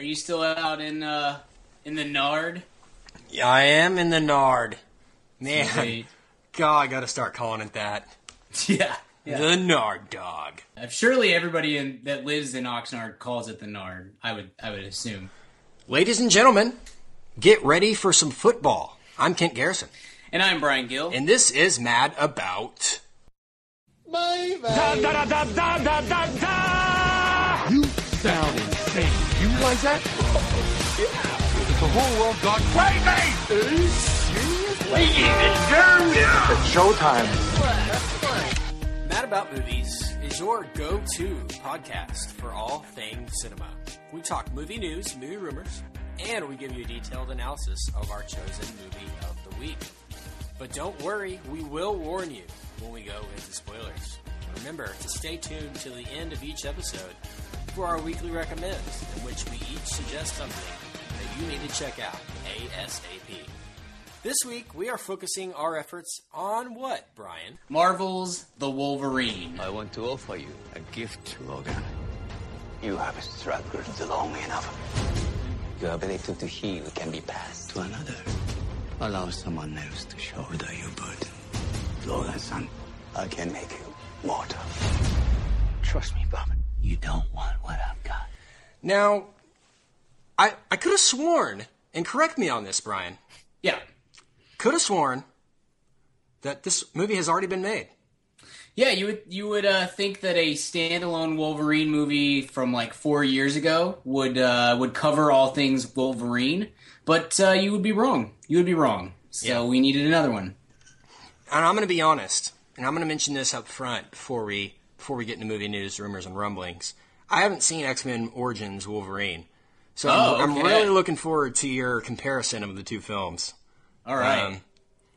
Are you still out in uh in the Nard? Yeah, I am in the Nard. Man, Sweet. God, I gotta start calling it that. yeah. Yeah. The Nard dog. Uh, surely everybody in, that lives in Oxnard calls it the Nard. I would I would assume. Ladies and gentlemen, get ready for some football. I'm Kent Garrison, And I'm Brian Gill. and this is Mad About. Da da da da da da da. You sound insane. You realize that? The whole world gone crazy! It's showtime. Mad About Movies is your go to podcast for all things cinema. We talk movie news, movie rumors, and we give you a detailed analysis of our chosen movie of the week. But don't worry, we will warn you when we go into spoilers. Remember to stay tuned till the end of each episode for our weekly recommends, in which we each suggest something that you need to check out ASAP. This week, we are focusing our efforts on what, Brian? Marvel's The Wolverine. I want to offer you a gift, Logan. You have struggled long enough. Your ability to heal can be passed to another. Allow someone else to shoulder your burden. Logan, son, I can make you mortal. Trust me, Bob. You don't want what I've got. Now, I I could have sworn, and correct me on this, Brian. Yeah. Could have sworn that this movie has already been made. Yeah, you would you would uh, think that a standalone Wolverine movie from like four years ago would uh, would cover all things Wolverine, but uh, you would be wrong. You would be wrong. So Yeah. we needed another one. And I'm going to be honest, and I'm going to mention this up front before we before we get into movie news, rumors, and rumblings. I haven't seen X Men Origins Wolverine, so Oh, I'm, I'm really looking forward to your comparison of the two films. All right, Um,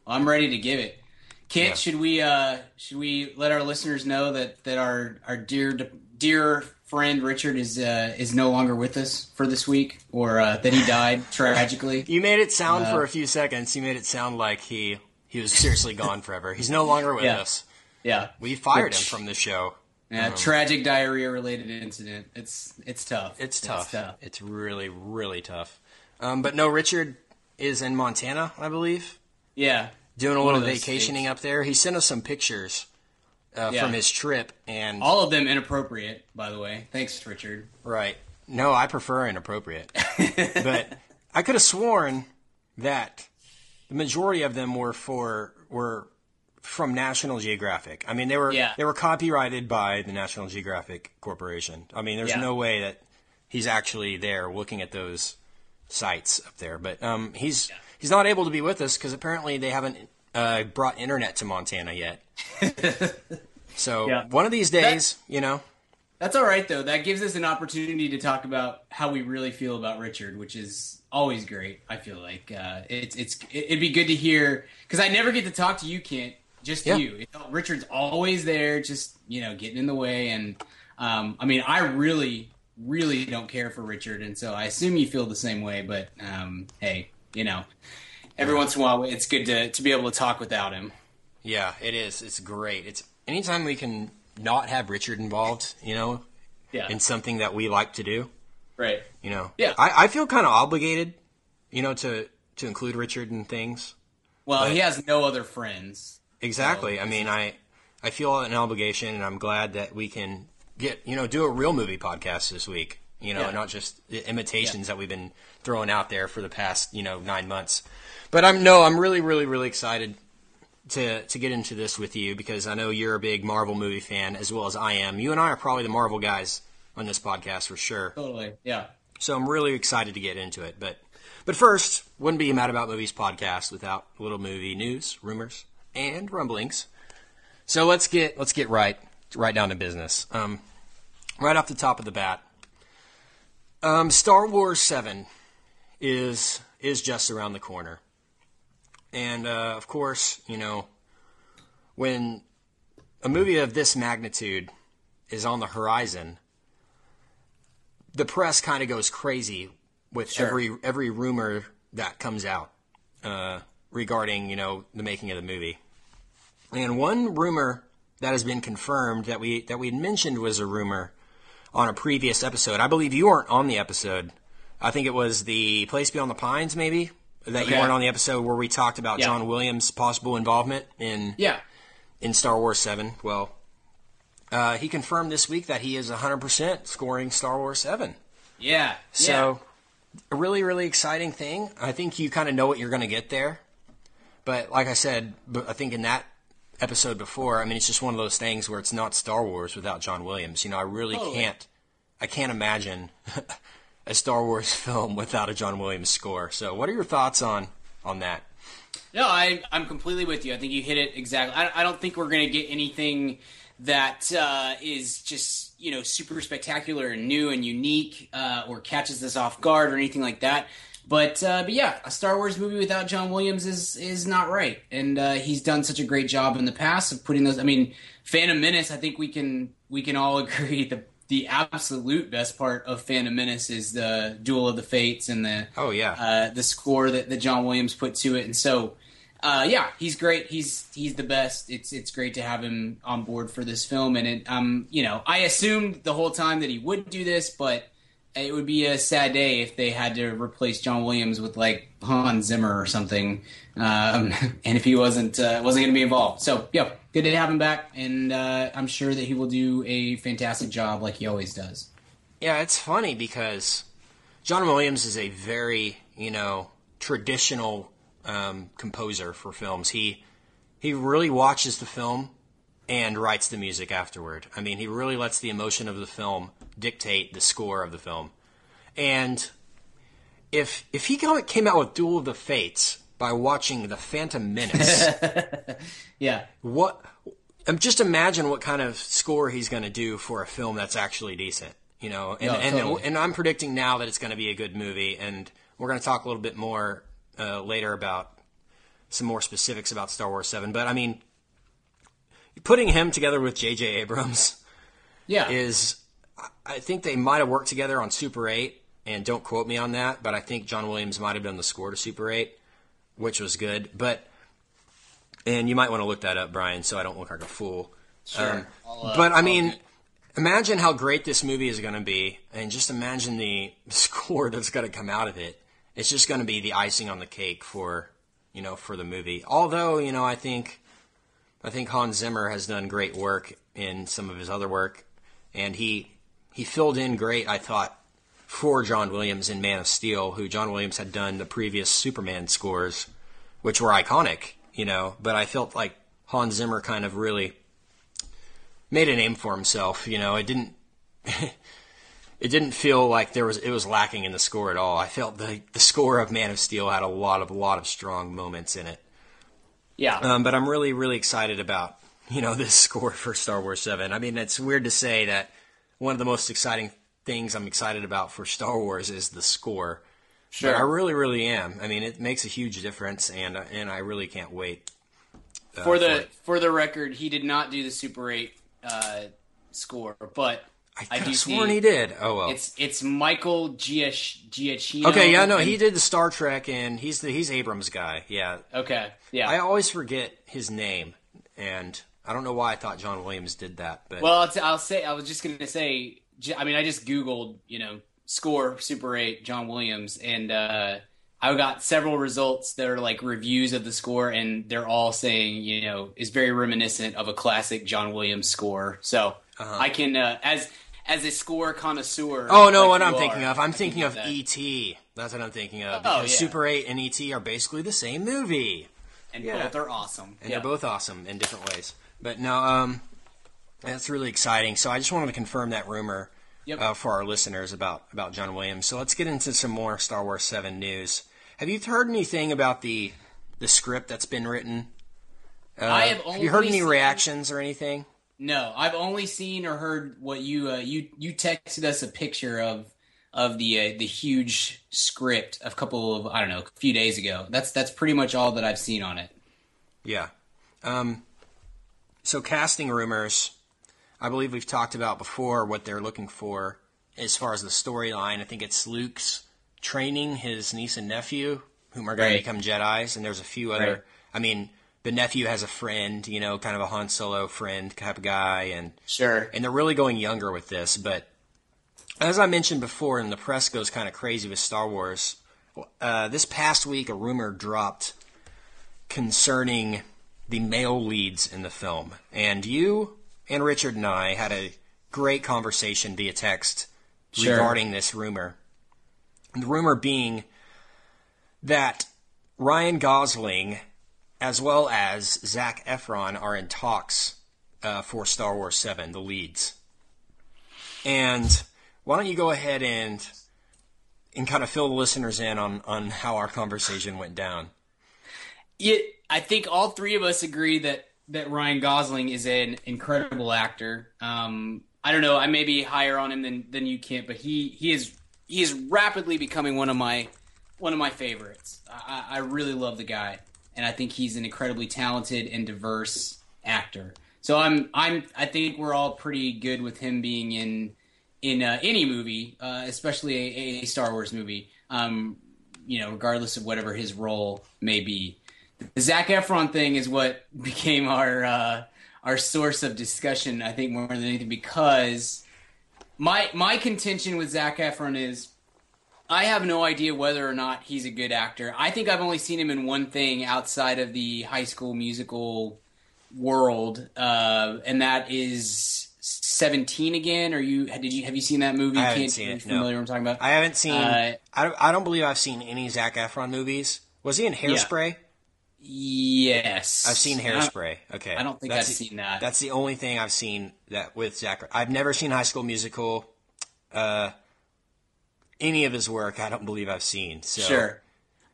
I'm ready to give it. Kit, Yeah. should we uh, should we let our listeners know that, that our our dear dear friend Richard is uh, is no longer with us for this week, or uh, that he died tragically? You made it sound Uh, for a few seconds. You made it sound like he he was seriously gone forever. He's no longer with Yeah. us. Yeah, We fired Which- him from the show. Yeah, tragic diarrhea related incident. It's it's tough. It's tough. It's, really really tough. Um, but no, Richard is in Montana, I believe, Yeah, doing a little vacationing states. up there. He sent us some pictures uh, Yeah. from his trip, and all of them inappropriate, by the way. Thanks, Richard. right. No, I prefer inappropriate, but I could have sworn that the majority of them were for were from National Geographic. I mean, they were Yeah. they were copyrighted by the National Geographic Corporation. I mean, there's Yeah. no way that he's actually there looking at those sites up there. But um, he's he's not able to be with us because apparently they haven't uh, brought internet to Montana yet. so Yeah. one of these days, you know, That's all right though. That gives us an opportunity to talk about how we really feel about Richard, which is always great. I feel like uh, it's it's it'd be good to hear because I never get to talk to you, Kent. Just Yeah. you. Richard's always there, just you know, getting in the way. And um, I mean, I really, really don't care for Richard, and so I assume you feel the same way. But um, hey, you know, every once in a while, it's good to to be able to talk without him. Yeah, it is. It's great. It's anytime we can not have Richard involved, you know, Yeah. in something that we like to do, right. you know. Yeah. I, I feel kind of obligated, you know, to to include Richard in things. Well, he has no other friends. Exactly. Oh, I mean, I I feel an obligation, and I'm glad that we can get you know do a real movie podcast this week. You know, Yeah. not just the imitations that we've been throwing out there for the past you know nine months. But I'm no, I'm really, really, really excited to to get into this with you because I know you're a big Marvel movie fan as well as I am. You and I are probably the Marvel guys on this podcast for sure. Totally. Yeah. So I'm really excited to get into it. But but first, wouldn't be a Mad About Movies podcast without a little movie news, rumors, and rumblings. So let's get let's get right right down to business. Um, right off the top of the bat, um, Star Wars Seven is is just around the corner, and uh, of course, you know when a movie of this magnitude is on the horizon, the press kind of goes crazy with Sure. every every rumor that comes out uh, regarding you know the making of the movie. And one rumor that has been confirmed that we that we had mentioned was a rumor on a previous episode. I believe you weren't on the episode I think it was the Place Beyond the Pines, maybe that you weren't on the episode where we talked about Yeah. John Williams' possible involvement in Yeah. in Star Wars Seven. Well, uh, he confirmed this week that he is 100% scoring Star Wars Seven. Yeah. So, a really, really exciting thing. I think you kind of know what you're going to get there. But like I said, I think in that episode before, I mean, it's just one of those things where it's not Star Wars without John Williams. You know, I really Totally. can't, I can't imagine a Star Wars film without a John Williams score. So, what are your thoughts on on that? No, I, I'm completely with you. I think you hit it exactly. I, I don't think we're going to get anything that uh, is just you know super spectacular and new and unique, uh, or catches us off guard or anything like that. But uh, but yeah, a Star Wars movie without John Williams is is not right, and uh, he's done such a great job in the past of putting those. I mean, Phantom Menace. I think we can we can all agree the the absolute best part of Phantom Menace is the Duel of the Fates and the Oh yeah, uh, the score that, that John Williams put to it, and so uh, yeah, he's great. He's he's the best. It's it's great to have him on board for this film, and it um you know I assumed the whole time that he would do this, but it would be a sad day if they had to replace John Williams with like Hans Zimmer or something, um, and if he wasn't uh, wasn't going to be involved. So yeah, good to have him back, and uh, I'm sure that he will do a fantastic job like he always does. Yeah, it's funny because John Williams is a very, you know, traditional um, composer for films. He he really watches the film and writes the music afterward. I mean, he really lets the emotion of the film dictate the score of the film. And if if he came out with Duel of the Fates by watching The Phantom Menace, Yeah, what um, just imagine what kind of score he's going to do for a film that's actually decent you know and No, and, totally. and i'm predicting now that it's going to be a good movie and we're going to talk a little bit more uh, later about some more specifics about star wars 7 but i mean putting him together with jj abrams yeah, is i think they might have worked together on super 8 and don't quote me on that but i think john williams might have done the score to super 8 which was good but and you might want to look that up brian so i don't look like a fool sure. um, uh, but I mean, imagine how great this movie is going to be, and just imagine the score that's going to come out of it. It's just going to be the icing on the cake for, you know, for the movie. Although, you know, I think, I think Hans Zimmer has done great work in some of his other work, and he he filled in great. I thought for John Williams in Man of Steel, who John Williams had done the previous Superman scores, which were iconic, you know. But I felt like Hans Zimmer kind of really made a name for himself. You know, it didn't. it didn't feel like there was it was lacking in the score at all. I felt the the score of Man of Steel had a lot of a lot of strong moments in it. Yeah, Um, but I'm really really excited about you know this score for Star Wars Seven. I mean, it's weird to say that one of the most exciting things I'm excited about for Star Wars is the score. sure. But I really really am. I mean, it makes a huge difference, and and I really can't wait. uh, for the it. for the record, he did not do the Super Eight uh, score, but I, I could do sworn he did. Oh well. it's it's Michael Giacchino. Okay, yeah, no, and- he did the Star Trek, and he's the he's Abrams guy. Yeah, Okay, yeah. I always forget his name, and I don't know why I thought John Williams did that, but well, I'll, t- I'll say I was just gonna say. I mean, I just googled, you know, score Super Eight John Williams, and uh, I got several results that are like reviews of the score, and they're all saying, you know, is very reminiscent of a classic John Williams score. So I can, uh, as as a score connoisseur. oh no, like what I'm are, thinking of, I'm I thinking of that. E.T. That's what I'm thinking of Oh, yeah. Super 8 and E.T. are basically the same movie, and yeah. both are awesome. and Yeah. they're both awesome in different ways. But no, um, that's really exciting. So I just wanted to confirm that rumor Yep. uh, for our listeners about about John Williams. So let's get into some more Star Wars Seven news. Have you heard anything about the the script that's been written? Uh, I have you heard any seen- reactions or anything? No, I've only seen or heard what you uh, you you texted us a picture of of the uh, the huge script a couple of I don't know a few days ago. That's that's pretty much all that I've seen on it. Yeah. Um, so casting rumors, I believe we've talked about before what they're looking for as far as the storyline. I think it's Luke's training his niece and nephew, whom are going Right. to become Jedi's, and there's a few other. Right. I mean, the nephew has a friend, you know, kind of a Han Solo friend type of guy, and Sure. and they're really going younger with this, but As I mentioned before, and the press goes kind of crazy with Star Wars. Uh, this past week, a rumor dropped concerning the male leads in the film, and you and Richard and I had a great conversation via text Sure. regarding this rumor. The rumor being that Ryan Gosling, as well as Zac Efron, are in talks uh, for Star Wars 7, the leads. And why don't you go ahead and and kind of fill the listeners in on, on how our conversation went down? Yeah, I think all three of us agree that that Ryan Gosling is an incredible actor. Um, I don't know, I may be higher on him than than you Kent, but he he is he is rapidly becoming one of my one of my favorites. I, I really love the guy, and I think he's an incredibly talented and diverse actor. So I'm I'm I think we're all pretty good with him being in in uh, any movie, uh, especially a, a Star Wars movie. Um, you know, regardless of whatever his role may be. The Zac Efron thing is what became our uh, our source of discussion. I think more than anything because my my contention with Zac Efron is I have no idea whether or not he's a good actor. I think I've only seen him in one thing outside of the High School Musical world, uh, and that is Seventeen again. Are you did you have you seen that movie? I haven't Can't- seen it, no. Familiar what I'm talking about? I haven't seen. Uh, I, don't, I don't believe I've seen any Zac Efron movies. Was he in Hairspray? yes, I've seen I Hairspray. Okay, I don't think That's I've the- seen that. That's the only thing I've seen that with Zac. I've never seen High School Musical. Uh, any of his work, I don't believe I've seen. So Sure.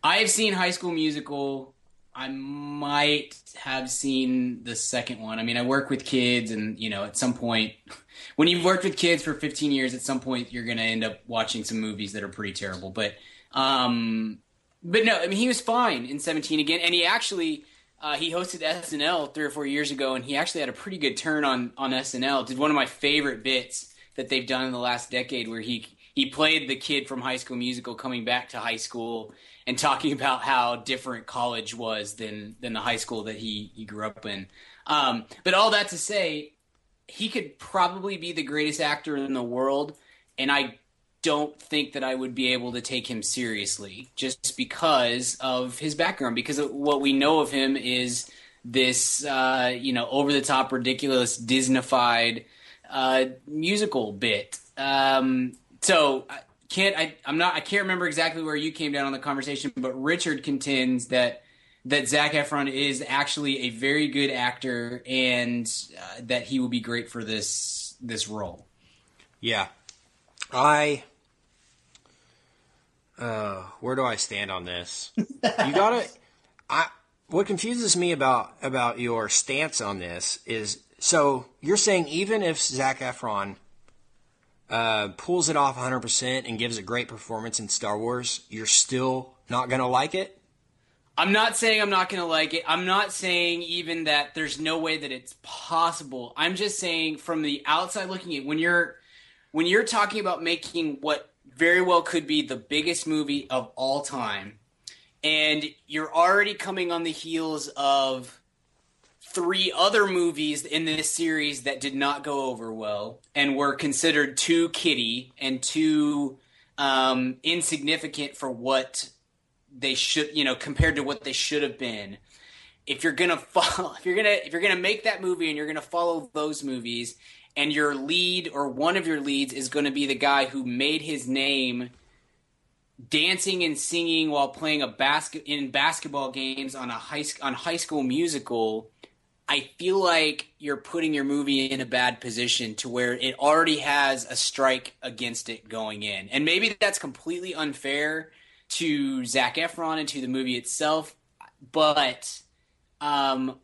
I've seen High School Musical. I might have seen the second one. I mean, I work with kids, and you know, at some point, when you've worked with kids for 15 years, at some point, you're going to end up watching some movies that are pretty terrible. But, um, but no, I mean, he was fine in 17 again, and he actually. Uh, he hosted SNL three or four years ago, and he actually had a pretty good turn on on SNL. Did one of my favorite bits that they've done in the last decade, where he he played the kid from High School Musical coming back to high school and talking about how different college was than than the high school that he he grew up in. Um, but all that to say, he could probably be the greatest actor in the world, and I don't think that I would be able to take him seriously just because of his background. Because what we know of him is this, uh, you know, over the top, ridiculous, Disneyfied uh, musical bit. Um, so I can't I? I'm not. I can't remember exactly where you came down on the conversation, but Richard contends that that Zac Efron is actually a very good actor and uh, that he will be great for this this role. yeah, I. Uh, where do I stand on this? you gotta. I. What confuses me about about your stance on this is so you're saying even if Zac Efron uh, pulls it off 100% and gives a great performance in Star Wars, you're still not gonna like it. I'm not saying I'm not going to like it. I'm not saying even that there's no way that it's possible. I'm just saying from the outside looking at when you're when you're talking about making what very well could be the biggest movie of all time and you're already coming on the heels of three other movies in this series that did not go over well and were considered too kiddie and too um, insignificant for what they should you know compared to what they should have been. If you're gonna follow if you're gonna if you're gonna make that movie and you're gonna follow those movies and your lead or one of your leads is gonna be the guy who made his name dancing and singing while playing a basket in basketball games on a high on high school musical I feel like you're putting your movie in a bad position to where it already has a strike against it going in. And maybe that's completely unfair to Zac Efron and to the movie itself, but um,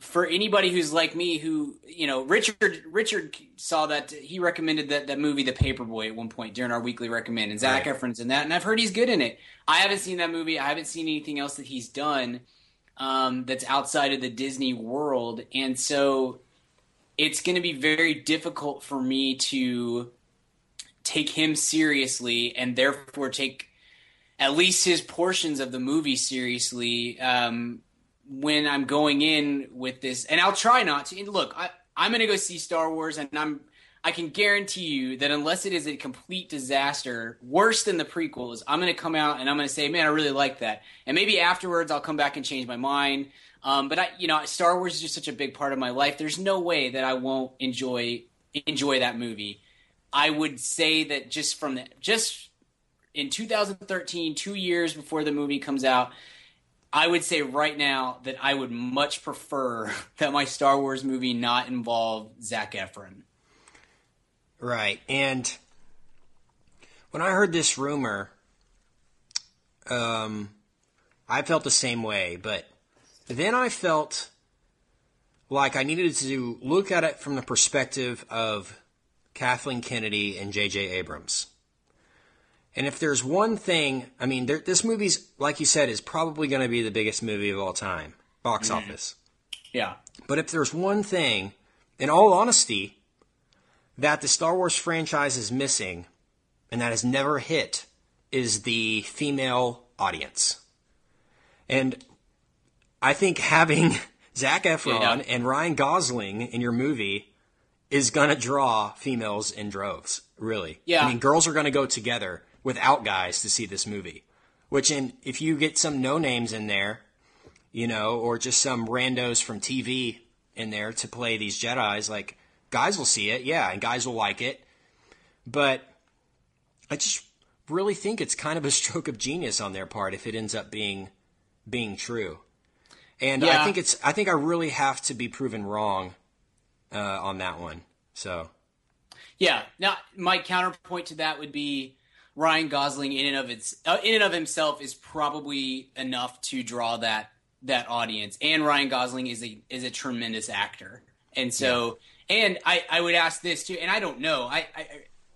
for anybody who's like me, who you know, Richard Richard saw that he recommended that that movie, The Paperboy, at one point during our weekly recommend, and Zac Right. Efron's in that, and I've heard he's good in it. I haven't seen that movie. I haven't seen anything else that he's done um, that's outside of the Disney world, and so it's going to be very difficult for me to take him seriously, and therefore take at least his portions of the movie seriously um, when I'm going in with this. And I'll try not to. And look, I, I'm going to go see Star Wars, and I'm I can guarantee you that unless it is a complete disaster, worse than the prequels, I'm going to come out and I'm going to say, "Man, I really like that." And maybe afterwards, I'll come back and change my mind. Um, but I, you know, Star Wars is just such a big part of my life. There's no way that I won't enjoy enjoy that movie. I would say that just from the just in 2013, two years before the movie comes out, I would say right now that I would much prefer that my Star Wars movie not involve Zac Efron. Right. And when I heard this rumor, um, I felt the same way, but then I felt like I needed to look at it from the perspective of Kathleen Kennedy and J.J. Abrams. And if there's one thing, I mean, there, this movie's, like you said, is probably going to be the biggest movie of all time, box office. Yeah. But if there's one thing, in all honesty, that the Star Wars franchise is missing and that has never hit is the female audience. And I think having Zac Efron Yeah. and Ryan Gosling in your movie is going to draw females in droves, really. Yeah. I mean, girls are going to go together without guys to see this movie. Which, in, if you get some no names in there, you know, or just some randos from TV in there to play these Jedi's, like, guys will see it, yeah, and guys will like it. But I just really think it's kind of a stroke of genius on their part if it ends up being being true. And I think it's I think I really have to be proven wrong uh, on that one. So Yeah. Now, my counterpoint to that would be Ryan Gosling, in and of its uh, in and of himself, is probably enough to draw that that audience. And Ryan Gosling is a is a tremendous actor, and so and I I would ask this too, and I don't know, I I,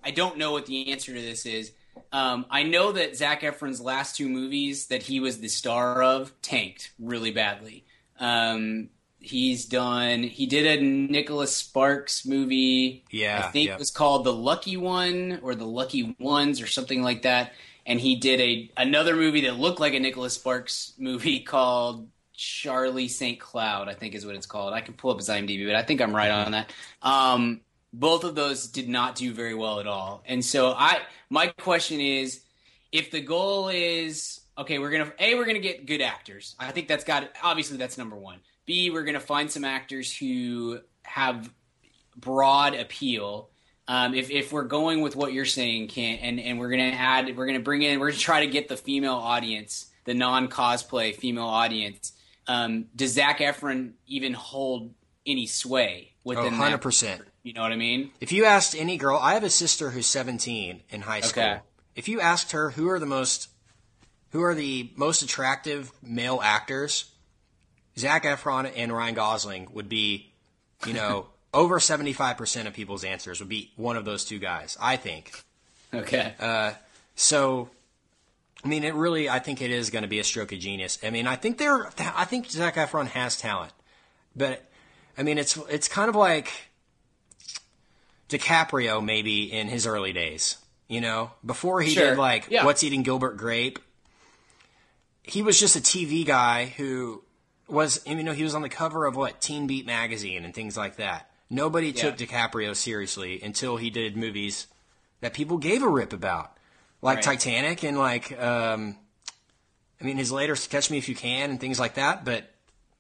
I don't know what the answer to this is. Um, I know that Zac Efron's last two movies that he was the star of tanked really badly. Um, he's done. He did a Nicholas Sparks movie. Yeah, I think yeah. it was called The Lucky One or The Lucky Ones or something like that. And he did a another movie that looked like a Nicholas Sparks movie called Charlie St. Cloud. I think is what it's called. I can pull up his IMDb, but I think I'm right on that. Um, both of those did not do very well at all. And so I, my question is, if the goal is okay, we're gonna a we're gonna get good actors. I think that's got obviously that's number one. B we're gonna find some actors who have broad appeal. Um, if if we're going with what you're saying, Kent, and and we're gonna add, we're gonna bring in, we're gonna try to get the female audience, the non cosplay female audience. Um, does Zac Efron even hold any sway oh, within 100%. that? You know what I mean? If you asked any girl, I have a sister who's 17 in high school. Okay. If you asked her who are the most who are the most attractive male actors, Zac Efron and Ryan Gosling would be, you know, over 75% of people's answers would be one of those two guys, I think. Okay. So, I mean, it really, I think it is going to be a stroke of genius. I mean, I think they're, I think Zac Efron has talent, but I mean, it's it's kind of like DiCaprio maybe in his early days. You know, before he Sure. did like Yeah. What's Eating Gilbert Grape, he was just a TV guy who was, you know, he was on the cover of what Teen Beat magazine and things like that. Nobody took Yeah. DiCaprio seriously until he did movies that people gave a rip about, like Right. Titanic and like, um, I mean, his later Catch Me If You Can and things like that. But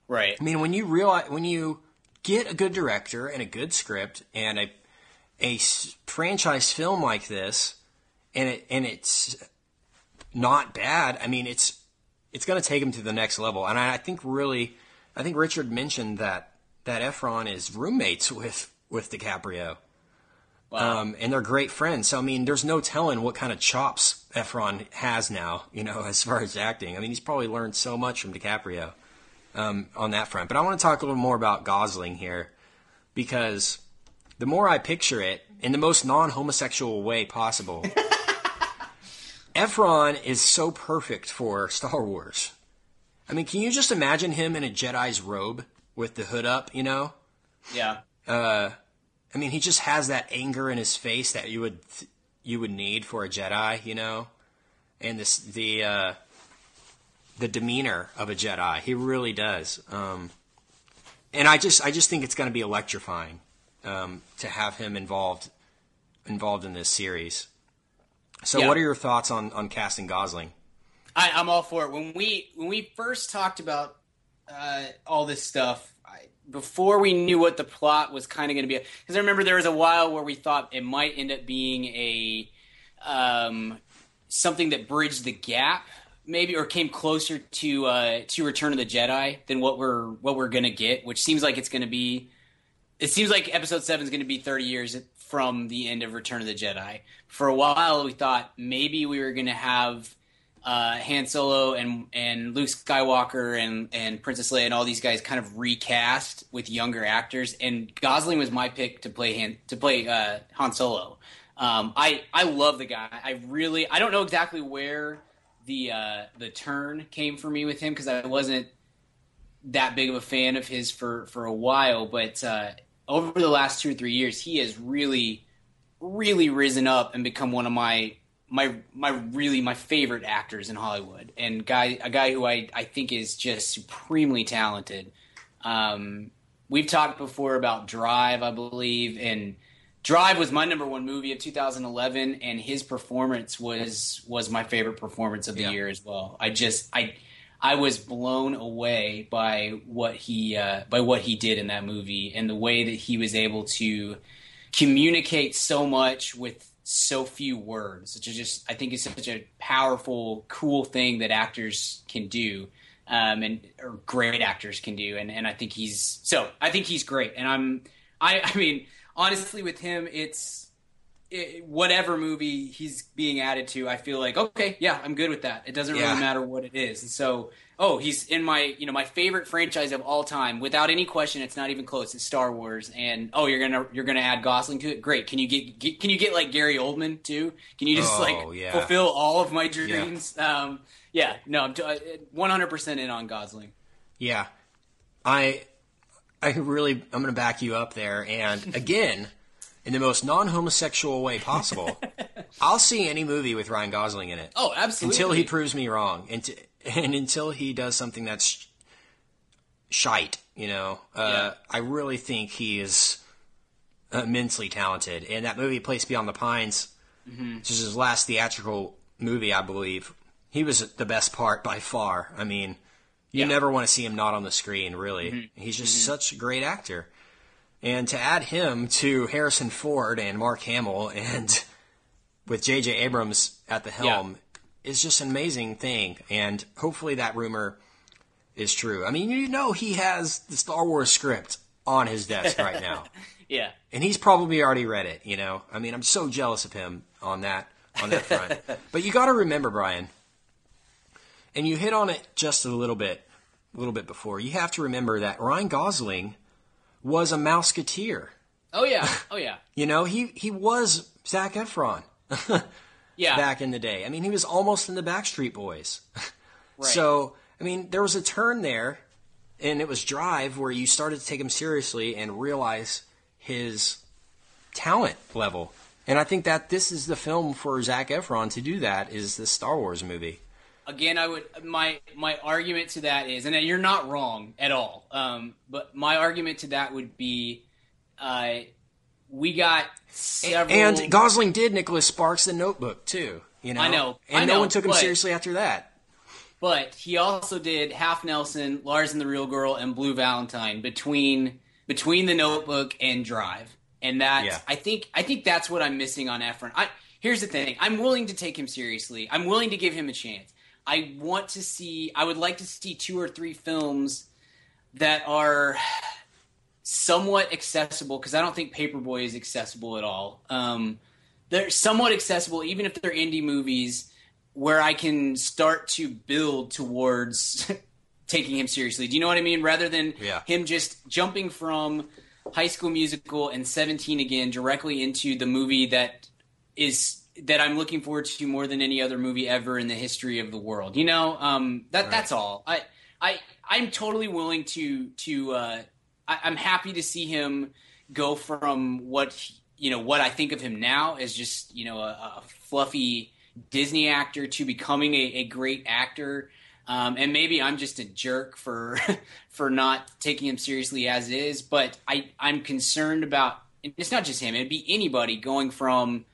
Right. I mean, when you realize when you get a good director and a good script and a a franchise film like this, and it and it's not bad. I mean, it's it's going to take him to the next level. And I, I think really, I think Richard mentioned that that Efron is roommates with with DiCaprio. Wow. Um, and they're great friends. So I mean, there's no telling what kind of chops Efron has now. You know, as far as acting. I mean, he's probably learned so much from DiCaprio um, on that front. But I want to talk a little more about Gosling here because the more I picture it in the most non-homosexual way possible, Efron is so perfect for Star Wars. I mean, can you just imagine him in a Jedi's robe with the hood up? You know. yeah. I mean, he just has that anger in his face that you would you would need for a Jedi, you know, and this the uh, the demeanor of a Jedi. He really does. Um, and I just I just think it's going to be electrifying um, to have him involved involved in this series. So, Yeah. what are your thoughts on on casting Gosling? I, I'm all for it. When we when we first talked about uh, all this stuff, before we knew what the plot was kind of going to be, because I remember there was a while where we thought it might end up being a um, something that bridged the gap, maybe, or came closer to uh, to Return of the Jedi than what we're what we're going to get, which seems like it's going to be. It seems like Episode Seven is going to be 30 years from the end of Return of the Jedi. For a while, we thought maybe we were going to have uh, Han Solo and and Luke Skywalker and and Princess Leia and all these guys kind of recast with younger actors. And Gosling was my pick to play Han to play uh, Han Solo. Um, I I love the guy. I really I don't know exactly where the uh, the turn came for me with him because I wasn't that big of a fan of his for for a while, but uh, over the last two or three years, he has really really risen up and become one of my my my really my favorite actors in Hollywood and guy a guy who I, I think is just supremely talented. Um, we've talked before about Drive, I believe, and Drive was my number one movie of 2011, and his performance was was my favorite performance of the Yeah. year as well. I just I I was blown away by what he uh, by what he did in that movie and the way that he was able to communicate so much with so few words. Which is just I think is such a powerful, cool thing that actors can do, um, and or great actors can do. And and I think he's so I think he's great. And I'm I I mean honestly with him it's. It, whatever movie he's being added to, I feel like okay, yeah, I'm good with that. It doesn't Yeah. really matter what it is. And so, oh, he's in my you know my favorite franchise of all time, without any question. It's not even close. It's Star Wars, and oh, you're gonna you're gonna add Gosling to it. Great. Can you get, get can you get like Gary Oldman too? Can you just Oh, like yeah. fulfill all of my dreams? Yeah, um, yeah no, I'm 100 percent in on Gosling. Yeah, I I really I'm going to back you up there. And again, in the most non-homosexual way possible, I'll see any movie with Ryan Gosling in it. Oh, absolutely. until he proves me wrong, and, t- and until he does something that's shite. You know, uh, Yeah. I really think he is immensely talented. And that movie, Place Beyond the Pines, mm-hmm. which is his last theatrical movie, I believe, he was the best part by far. I mean, you Yeah. never want to see him not on the screen. Really, mm-hmm. he's just mm-hmm. such a great actor. And to add him to Harrison Ford and Mark Hamill and with J.J. Abrams at the helm is just an amazing thing. And hopefully that rumor is true. I mean, you know, he has the Star Wars script on his desk right now. Yeah. And he's probably already read it, you know. I mean, I'm so jealous of him on that on that front. but you got to remember, Brian, and you hit on it just a little bit, a little bit before. You have to remember that Ryan Gosling was a Mouseketeer. Oh yeah. Oh yeah. You know, he he was Zac Efron Yeah. back in the day. I mean, he was almost in the Backstreet Boys. Right. So, I mean, there was a turn there, and it was Drive where you started to take him seriously and realize his talent level. And I think that this is the film for Zac Efron to do that. Is the Star Wars movie? again, I would my my argument to that is, and you're not wrong at all. Um, but my argument to that would be, uh, we got several. And Gosling did Nicholas Sparks the Notebook too. You know, I know, and I no know, one took him but- seriously after that. but he also did Half Nelson, Lars and the Real Girl, and Blue Valentine between between the Notebook and Drive, and that Yeah. I think I think that's what I'm missing on Efron. I here's the thing: I'm willing to take him seriously. I'm willing to give him a chance. I want to see. I would like to see two or three films that are somewhat accessible because I don't think Paperboy is accessible at all. Um, they're somewhat accessible, even if they're indie movies, where I can start to build towards taking him seriously. Do you know what I mean? Rather than Yeah. him just jumping from High School Musical and Seventeen again directly into the movie that is that I'm looking forward to more than any other movie ever in the history of the world. You know, um, that that's all. I I I'm totally willing to to uh, I, I'm happy to see him go from what you know what I think of him now as just you know a, a fluffy Disney actor to becoming a, a great actor. Um, and maybe I'm just a jerk for for not taking him seriously as is, but I I'm concerned about it's not just him; it'd be anybody going from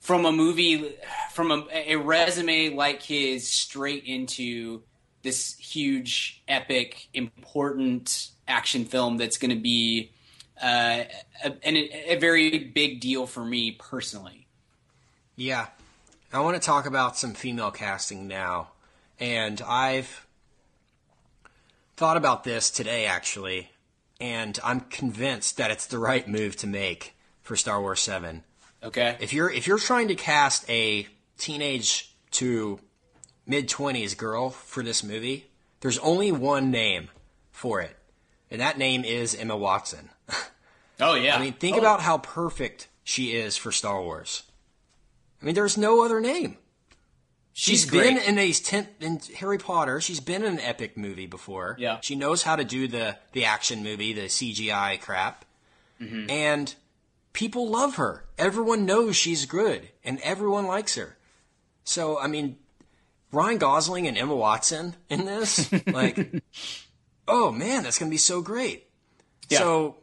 from a movie from a, a resume like his straight into this huge, epic, important action film that's going to be uh, a, a, a very big deal for me personally. Yeah. I want to talk about some female casting now. And I've thought about this today, actually. And I'm convinced that it's the right move to make for Star Wars 7. Okay. If you're if you're trying to cast a teenage to mid 20s girl for this movie, there's only one name for it. And that name is Emma Watson. Oh yeah. I mean, think Oh, about how perfect she is for Star Wars. I mean, there's no other name. she's, she's been in a ten, in Harry Potter. She's been in an epic movie before. Yeah. She knows how to do the the action movie, the CGI crap, Mm-hmm. and people love her. Everyone knows she's good, and everyone likes her. So, I mean, Ryan Gosling and Emma Watson in this, like, oh man, that's gonna be so great. Yeah. So,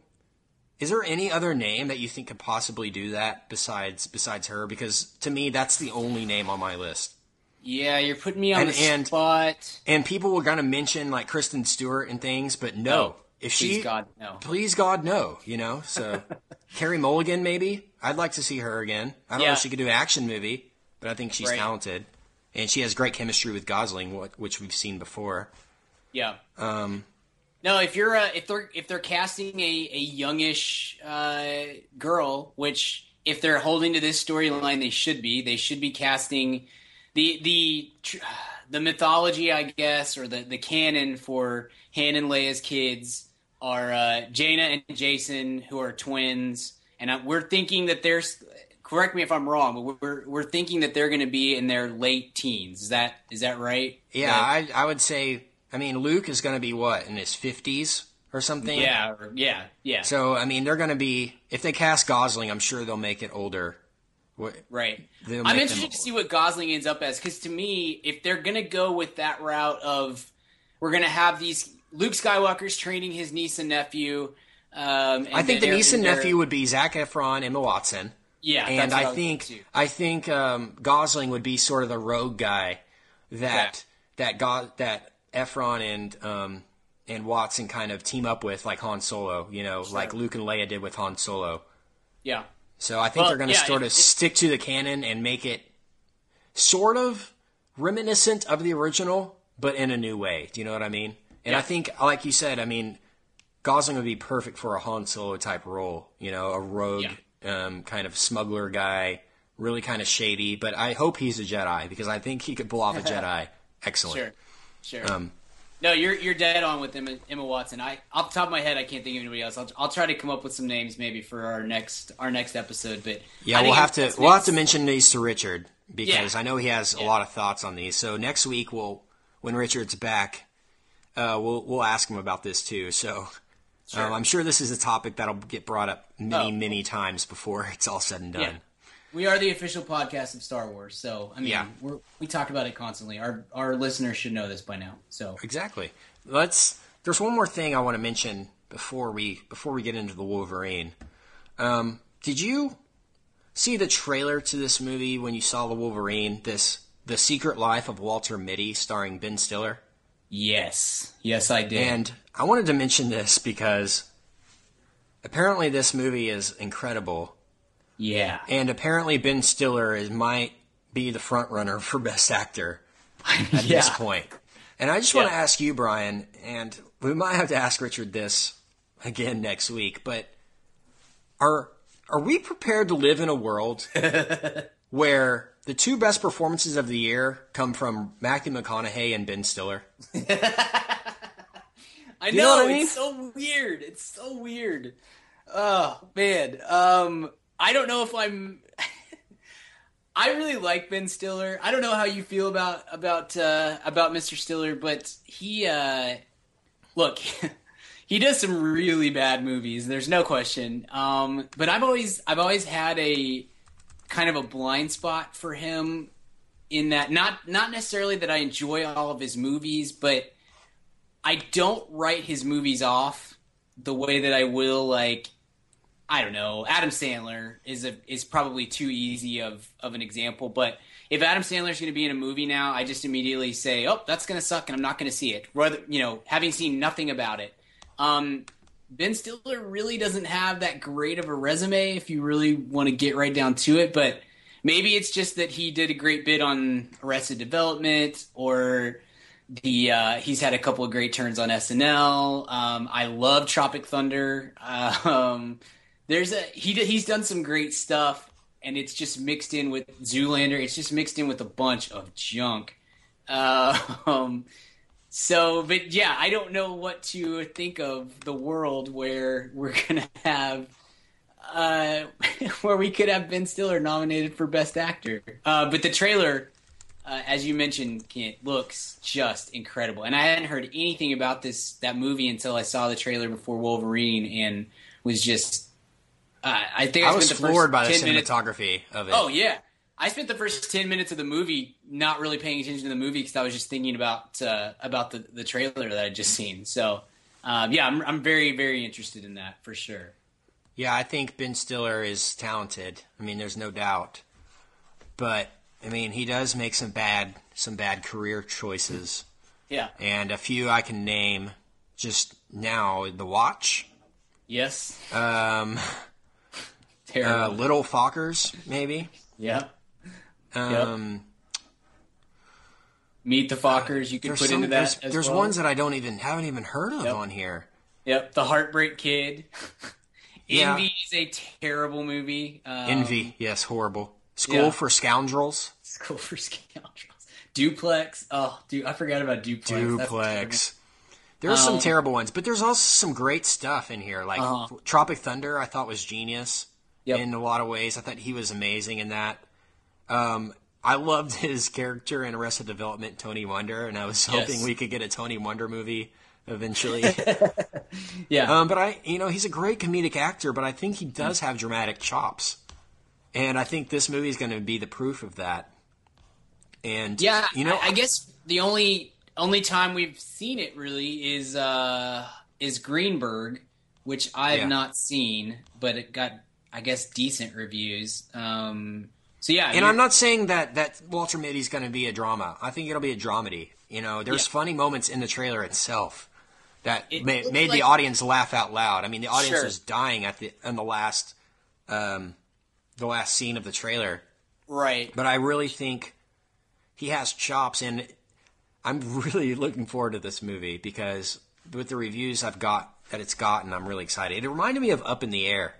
is there any other name that you think could possibly do that besides besides her? Because to me, that's the only name on my list. Yeah, you're putting me on And- the and- spot. And people were gonna mention like Kristen Stewart and things, but no. No. if Please she, God, no. please God, no. You know, so Carey Mulligan, maybe I'd like to see her again. I don't know if she could do an action movie, but I think she's Right. talented, and she has great chemistry with Gosling, which we've seen before. Yeah. Um, No, if you're uh, if they're if they're casting a a youngish uh, girl, which if they're holding to this storyline, they should be. They should be casting the the the mythology, I guess, or the the canon for Han and Leia's kids are uh, Jaina and Jacen, who are twins, and uh, we're thinking that there's. Correct me if I'm wrong, but we're we're thinking that they're going to be in their late teens. Is that is that right? yeah, That- I I would say. I mean, Luke is going to be what in his fifties or something. yeah, or- yeah, yeah. So I mean, they're going to be if they cast Gosling, I'm sure they'll make it older. What- Right. I'm interested to see what Gosling ends up as because to me, if they're gonna go with that route of we're gonna have these Luke Skywalker's training his niece and nephew. Um, and I think the niece and nephew would be Zac Efron, and Emma Watson. Yeah, and I was think too. I think um, Gosling would be sort of the rogue guy that that Go- that Efron and um, and Watson kind of team up with, like Han Solo. You know, like Luke and Leia did with Han Solo. yeah, So I think Well, they're going to yeah, sort of it- stick to the canon and make it sort of reminiscent of the original, but in a new way. Do you know what I mean? And I think, like you said, I mean, Gosling would be perfect for a Han Solo type role. You know, a rogue um, kind of smuggler guy, really kind of shady. But I hope he's a Jedi because I think he could pull off a Jedi. Excellent. sure, sure. Um, no, you're you're dead on with Emma, Emma Watson. I off the top of my head, I can't think of anybody else. I'll, I'll try to come up with some names maybe for our next our next episode. But Yeah, we'll have to we'll have to mention these to Richard because Yeah. I know he has a lot of thoughts on these. So next week we'll when Richard's back, uh, we'll we'll ask him about this too. So Sure. um, I'm sure this is a topic that'll get brought up many Oh. many times before it's all said and done. Yeah. We are the official podcast of Star Wars, so I mean, Yeah. we're, we talk about it constantly. Our our listeners should know this by now. So Exactly. Let's. There's one more thing I want to mention before we before we get into the Wolverine. Um, did you see the trailer to this movie when you saw the Wolverine? This the Secret Life of Walter Mitty, starring Ben Stiller. yes, yes, I did. And I wanted to mention this because apparently this movie is incredible, yeah, and apparently Ben Stiller is might be the front runner for Best Actor at yeah. this point. And I just want to ask you, Brian, and we might have to ask Richard this again next week, but are are we prepared to live in a world where the two best performances of the year come from Matthew McConaughey and Ben Stiller? I you know, I mean? it's so weird. It's so weird. Oh man, um, I don't know if I'm. I really like Ben Stiller. I don't know how you feel about about uh, about Mr. Stiller, but he uh, look. He does some really bad movies. There's no question. Um, but I've always I've always had a kind of a blind spot for him in that not not necessarily that I enjoy all of his movies, but I don't write his movies off the way that I will like I don't know. Adam Sandler is a is probably too easy of of an example, but if Adam Sandler's going to be in a movie now, I just immediately say, "Oh, that's going to suck," and I'm not going to see it. Rather, you know, having seen nothing about it. Um, ben Stiller really doesn't have that great of a resume if you really want to get right down to it, but maybe it's just that he did a great bit on Arrested Development or the uh, he's had a couple of great turns on SNL. Um, I love Tropic Thunder. Um, there's a he he's done some great stuff, and it's just mixed in with Zoolander. It's just mixed in with a bunch of junk. Uh, um, so, but yeah, I don't know what to think of the world where we're gonna have. Uh, where we could have Ben Stiller nominated for Best Actor, uh, but the trailer uh, as you mentioned, Kent, looks just incredible. And I hadn't heard anything about this that movie until I saw the trailer before Wolverine, and was just. Uh, I think I, I was the floored by the 10 minutes- cinematography of it. Oh yeah, I spent the first ten minutes of the movie not really paying attention to the movie because I was just thinking about uh, about the the trailer that I'd just seen. So um, yeah, I'm I'm very very interested in that for sure. Yeah, I think Ben Stiller is talented. I mean, there's no doubt. But I mean, he does make some bad some bad career choices, Yeah. and a few I can name just now. The Watch, Yes. um, uh, Little Fockers, maybe. yeah. Um, Meet the Fockers. You could put some, into that. there's, there's well. ones that I don't even haven't even heard of Yep. on here. Yep, The Heartbreak Kid. Yeah. Envy is a terrible movie. Um, Envy, yes, horrible. School yeah. for Scoundrels, School for Scoundrels. Duplex. Oh, dude, I forgot about Duplex. Duplex. There's some Um, terrible ones, but there's also some great stuff in here. Like Uh-huh. Tropic Thunder, I thought was genius Yep. in a lot of ways. I thought he was amazing in that. Um, I loved his character in Arrested Development, Tony Wonder, and I was hoping Yes. we could get a Tony Wonder movie eventually. Yeah. um, but I, you know, he's a great comedic actor, but I think he does have dramatic chops, and I think this movie is going to be the proof of that. And yeah, you know, I, I guess the only only time we've seen it really is uh is Greenberg, which I've Yeah. not seen, but it got I guess decent reviews. Um so yeah, And I'm not saying that that Walter Mitty's going to be a drama. I think it'll be a dramedy. You know, there's Yeah. funny moments in the trailer itself that It ma- made the audience laugh out loud. I mean, the audience Sure. was dying at the in the last um, the last scene of the trailer. right. But I really think he has chops, and I'm really looking forward to this movie because with the reviews I've got that it's gotten, I'm really excited. It reminded me of Up in the Air,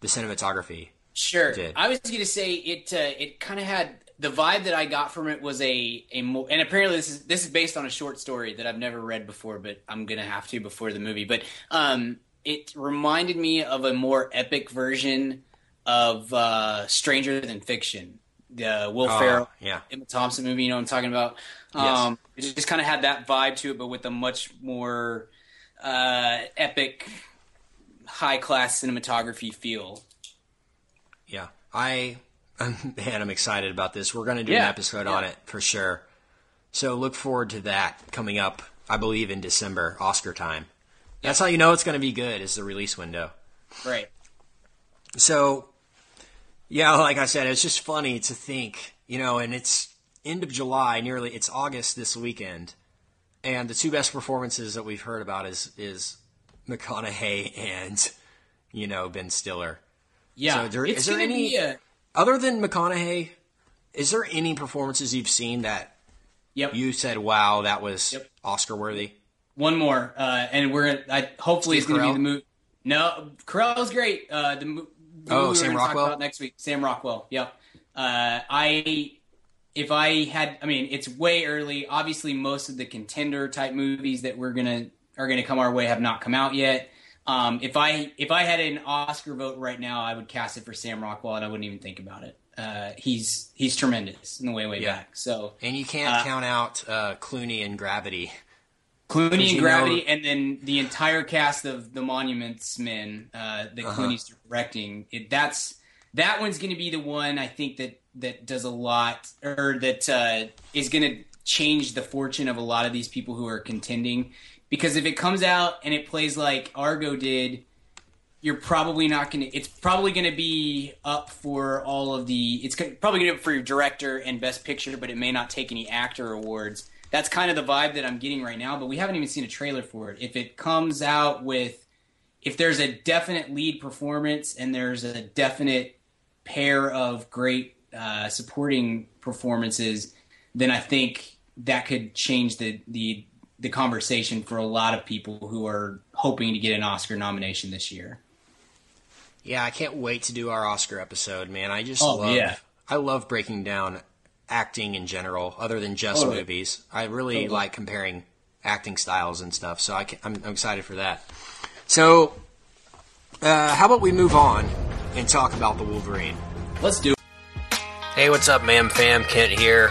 the cinematography. Sure. did. I was going to say it. Uh, it kind of had the vibe that I got from it was a a more, and apparently this is this is based on a short story that I've never read before, but I'm going to have to before the movie. But um, it reminded me of a more epic version of uh, Stranger Than Fiction, the Will Oh, Ferrell, yeah. Emma Thompson movie. You know what I'm talking about? Yes. Um, it just kind of had that vibe to it, but with a much more uh, epic, high class cinematography feel. Yeah, I, man, I'm excited about this. We're going to do an episode yeah. on it for sure. So look forward to that coming up. I believe in December, Oscar time. That's how you know it's going to be good. Is the release window. Right. So, yeah, like I said, it's just funny to think, you know, and it's end of July, nearly it's August this weekend, and the two best performances that we've heard about is is McConaughey and you know Ben Stiller. Yeah, So there- it's is there any- be a Other than McConaughey, is there any performances you've seen that yep. you said, "Wow, that was Yep. Oscar worthy"? One more, uh, and we're. I, hopefully, Steve it's gonna be the movie. No, Carell's great. Uh, the, the Oh, movie Sam Rockwell? talk about next week. Sam Rockwell. Yep. Uh, I if I had, I mean, it's way early. Obviously, most of the contender type movies that we're gonna are gonna come our way have not come out yet. Um, if I if I had an Oscar vote right now, I would cast it for Sam Rockwell, and I wouldn't even think about it. Uh, he's he's tremendous in the way way Yeah. back. So And you can't Uh, count out uh, Clooney and Gravity. Clooney and know- Gravity, and then the entire cast of the Monuments Men uh, that Uh-huh. Clooney's directing. It, that's that one's going to be the one I think that that does a lot, or that uh, is going to change the fortune of a lot of these people who are contending. Because if it comes out and it plays like Argo did, you're probably not going to. It's probably going to be up for all of the. It's probably going to be up for your director and best picture, but it may not take any actor awards. That's kind of the vibe that I'm getting right now. But we haven't even seen a trailer for it. If it comes out with, if there's a definite lead performance and there's a definite pair of great uh, supporting performances, then I think that could change the the the conversation for a lot of people who are hoping to get an Oscar nomination this year. Yeah, I can't wait to do our Oscar episode, man. I just Oh, love yeah. I love breaking down acting in general, other than just Totally. movies. I really Totally. like comparing acting styles and stuff, so I can, I'm, I'm excited for that. So, uh, how about we move on and talk about the Wolverine? Let's do it. Hey, what's up, Mam Fam? Kent here.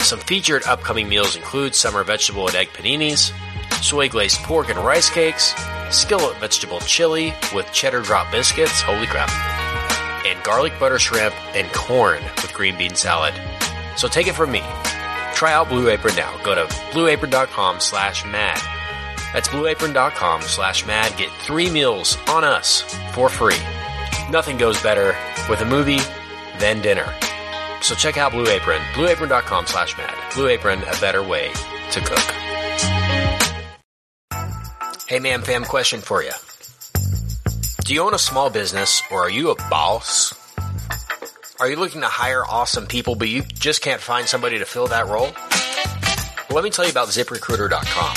Some featured upcoming meals include summer vegetable and egg paninis, soy glazed pork and rice cakes, skillet vegetable chili with cheddar drop biscuits, holy crap, and garlic butter shrimp and corn with green bean salad. So take it from me. Try out Blue Apron now. Go to blueapron.com slash mad. That's blueapron.com slash mad. Get three meals on us for free. Nothing goes better with a movie than dinner. So check out Blue Apron. Blueapron.com slash mad. Blue Apron, a better way to cook. Hey, man, fam, question for you. Do you own a small business or are you a boss? Are you looking to hire awesome people, but you just can't find somebody to fill that role? Well, let me tell you about ziprecruiter.com.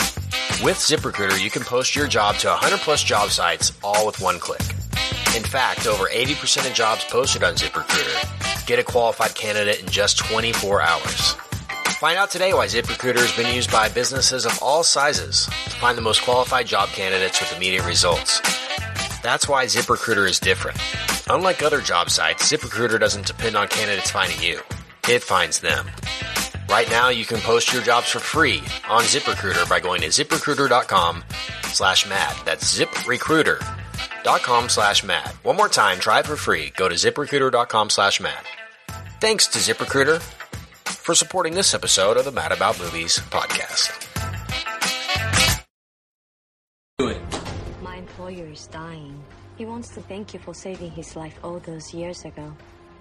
With ZipRecruiter, you can post your job to 100 plus job sites all with one click. In fact, over 80% of jobs posted on ZipRecruiter get a qualified candidate in just 24 hours. Find out today why ZipRecruiter has been used by businesses of all sizes to find the most qualified job candidates with immediate results. That's why ZipRecruiter is different. Unlike other job sites, ZipRecruiter doesn't depend on candidates finding you. It finds them. Right now, you can post your jobs for free on ZipRecruiter by going to ziprecruiter.com slash mad. That's ziprecruiter.com slash mad. One more time, try it for free. Go to ziprecruiter.com slash mad. Thanks to ZipRecruiter for supporting this episode of the Mad About Movies podcast. Do it. My employer is dying. He wants to thank you for saving his life all those years ago.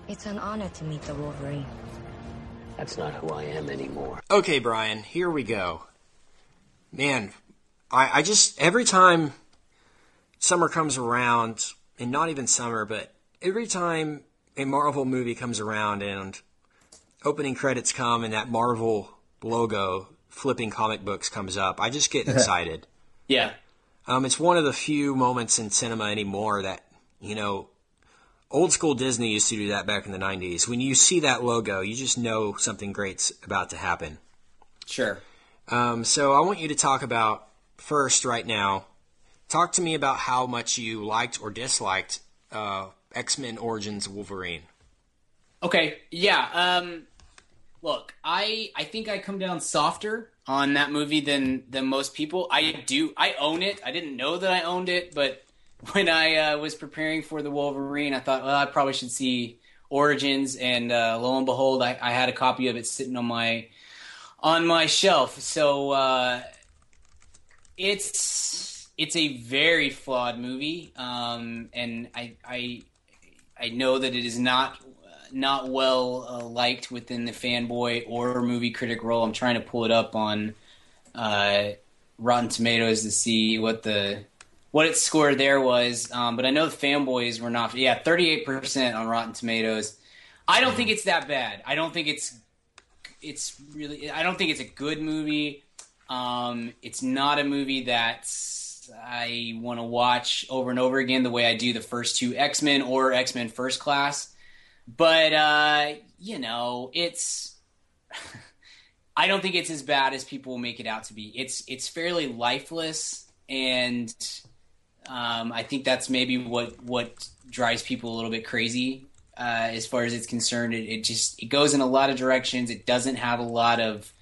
It's an honor to meet the Wolverine. That's not who I am anymore. Okay, Brian, here we go. Man, I, I just, every time summer comes around, and not even summer, but every time a Marvel movie comes around and opening credits come and that Marvel logo flipping comic books comes up, I just get excited. Yeah. Um, it's one of the few moments in cinema anymore that, you know, old school Disney used to do that back in the 90s. When you see that logo, you just know something great's about to happen. Sure. Um, so I want you to talk about first, right now, talk to me about how much you liked or disliked uh, X Men Origins Wolverine. Okay, yeah. Um, look, I I think I come down softer on that movie than than most people. I do. I own it. I didn't know that I owned it, but when I uh, was preparing for the Wolverine, I thought, well, I probably should see Origins, and uh, lo and behold, I, I had a copy of it sitting on my on my shelf. So uh, it's it's a very flawed movie, um, and I I I know that it is not not well uh, liked within the fanboy or movie critic role. I'm trying to pull it up on uh, Rotten Tomatoes to see what the what its score there was, um, but I know the fanboys were not. Yeah, 38 percent on Rotten Tomatoes. I don't think it's that bad. I don't think it's it's really. I don't think it's a good movie. Um, it's not a movie that I want to watch over and over again the way I do the first two X Men or X Men First Class. But uh, you know, it's. I don't think it's as bad as people make it out to be. It's it's fairly lifeless and Um, I think that's maybe what what drives people a little bit crazy uh, as far as it's concerned. It, it just it goes in a lot of directions. It doesn't have a lot of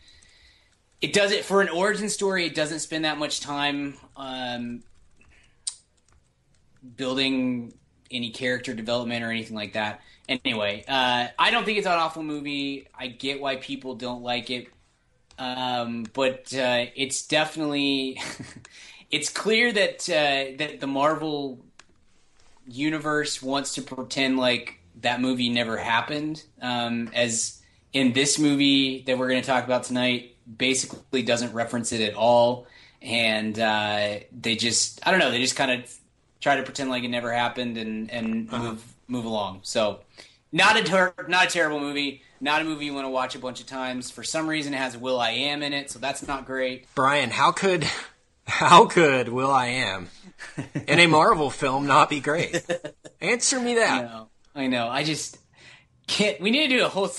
it does it for an origin story. It doesn't spend that much time um, building any character development or anything like that. Anyway, uh, I don't think it's an awful movie. I get why people don't like it, um, but uh, it's definitely it's clear that uh, that the Marvel universe wants to pretend like that movie never happened. Um, as in this movie that we're going to talk about tonight, basically doesn't reference it at all, and uh, they just I don't know they just kind of try to pretend like it never happened and and Uh-huh. move move along. So not a ter- not a terrible movie. Not a movie you want to watch a bunch of times. For some reason, it has will.i.am in it, so that's not great. Brian, how could how could will.i.am in a Marvel film not be great? Answer me that. I know. I know. I just can't. We need to do a whole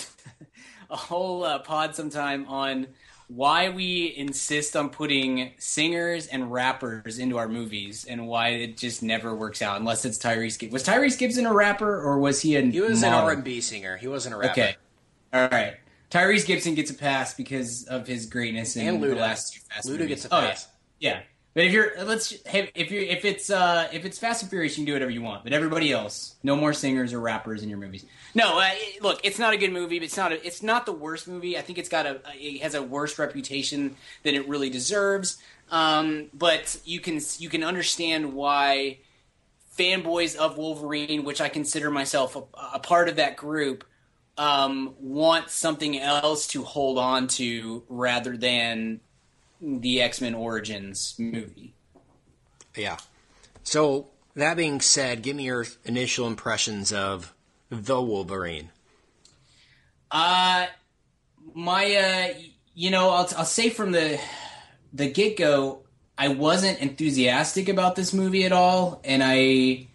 a whole uh, pod sometime on why we insist on putting singers and rappers into our movies and why it just never works out unless it's Tyrese. Gib- Was Tyrese Gibson a rapper or was he a He was an? R and B singer. He wasn't a rapper. Okay. All right. Tyrese Gibson gets a pass because of his greatness in And the Luda. last two Fast Luda movies. gets a oh, pass. Oh, yeah. Yeah. But if you're let's if you if it's uh if it's Fast and Furious, you can do whatever you want. But everybody else, no more singers or rappers in your movies. No, uh, it- look, it's not a good movie, but it's not a, it's not the worst movie. I think it's got a it has a worse reputation than it really deserves. Um, but you can you can understand why fanboys of Wolverine, which I consider myself a, a part of that group, um, want something else to hold on to rather than the X Men Origins movie. Yeah. So that being said, give me your initial impressions of the Wolverine. Uh, my, uh, you know, I'll, I'll say from the the get go, I wasn't enthusiastic about this movie at all, and I,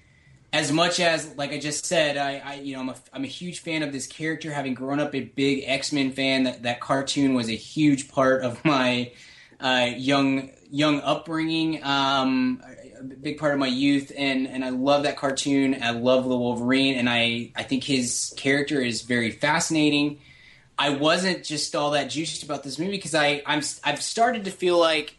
as much as like I just said, I, I you know, I'm a I'm a huge fan of this character, having grown up a big X Men fan. That that cartoon was a huge part of my uh, young young upbringing. Um, a big part of my youth, and and I love that cartoon. I love the Wolverine, and I I think his character is very fascinating. I wasn't just all that juiced about this movie because I I'm I've started to feel like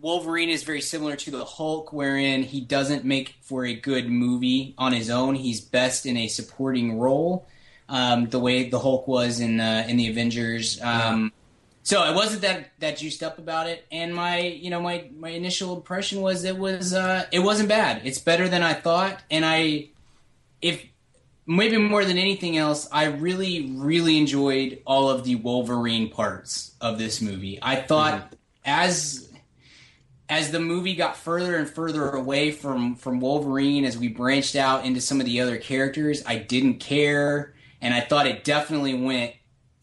Wolverine is very similar to the Hulk, wherein he doesn't make for a good movie on his own. He's best in a supporting role, um, the way the Hulk was in uh, in the Avengers. Um, So I wasn't that that juiced up about it, and my you know my my initial impression was it was uh, it wasn't bad. It's better than I thought, and I if maybe more than anything else, I really, really enjoyed all of the Wolverine parts of this movie. I thought as as the movie got further and further away from from Wolverine, as we branched out into some of the other characters, I didn't care, and I thought it definitely went.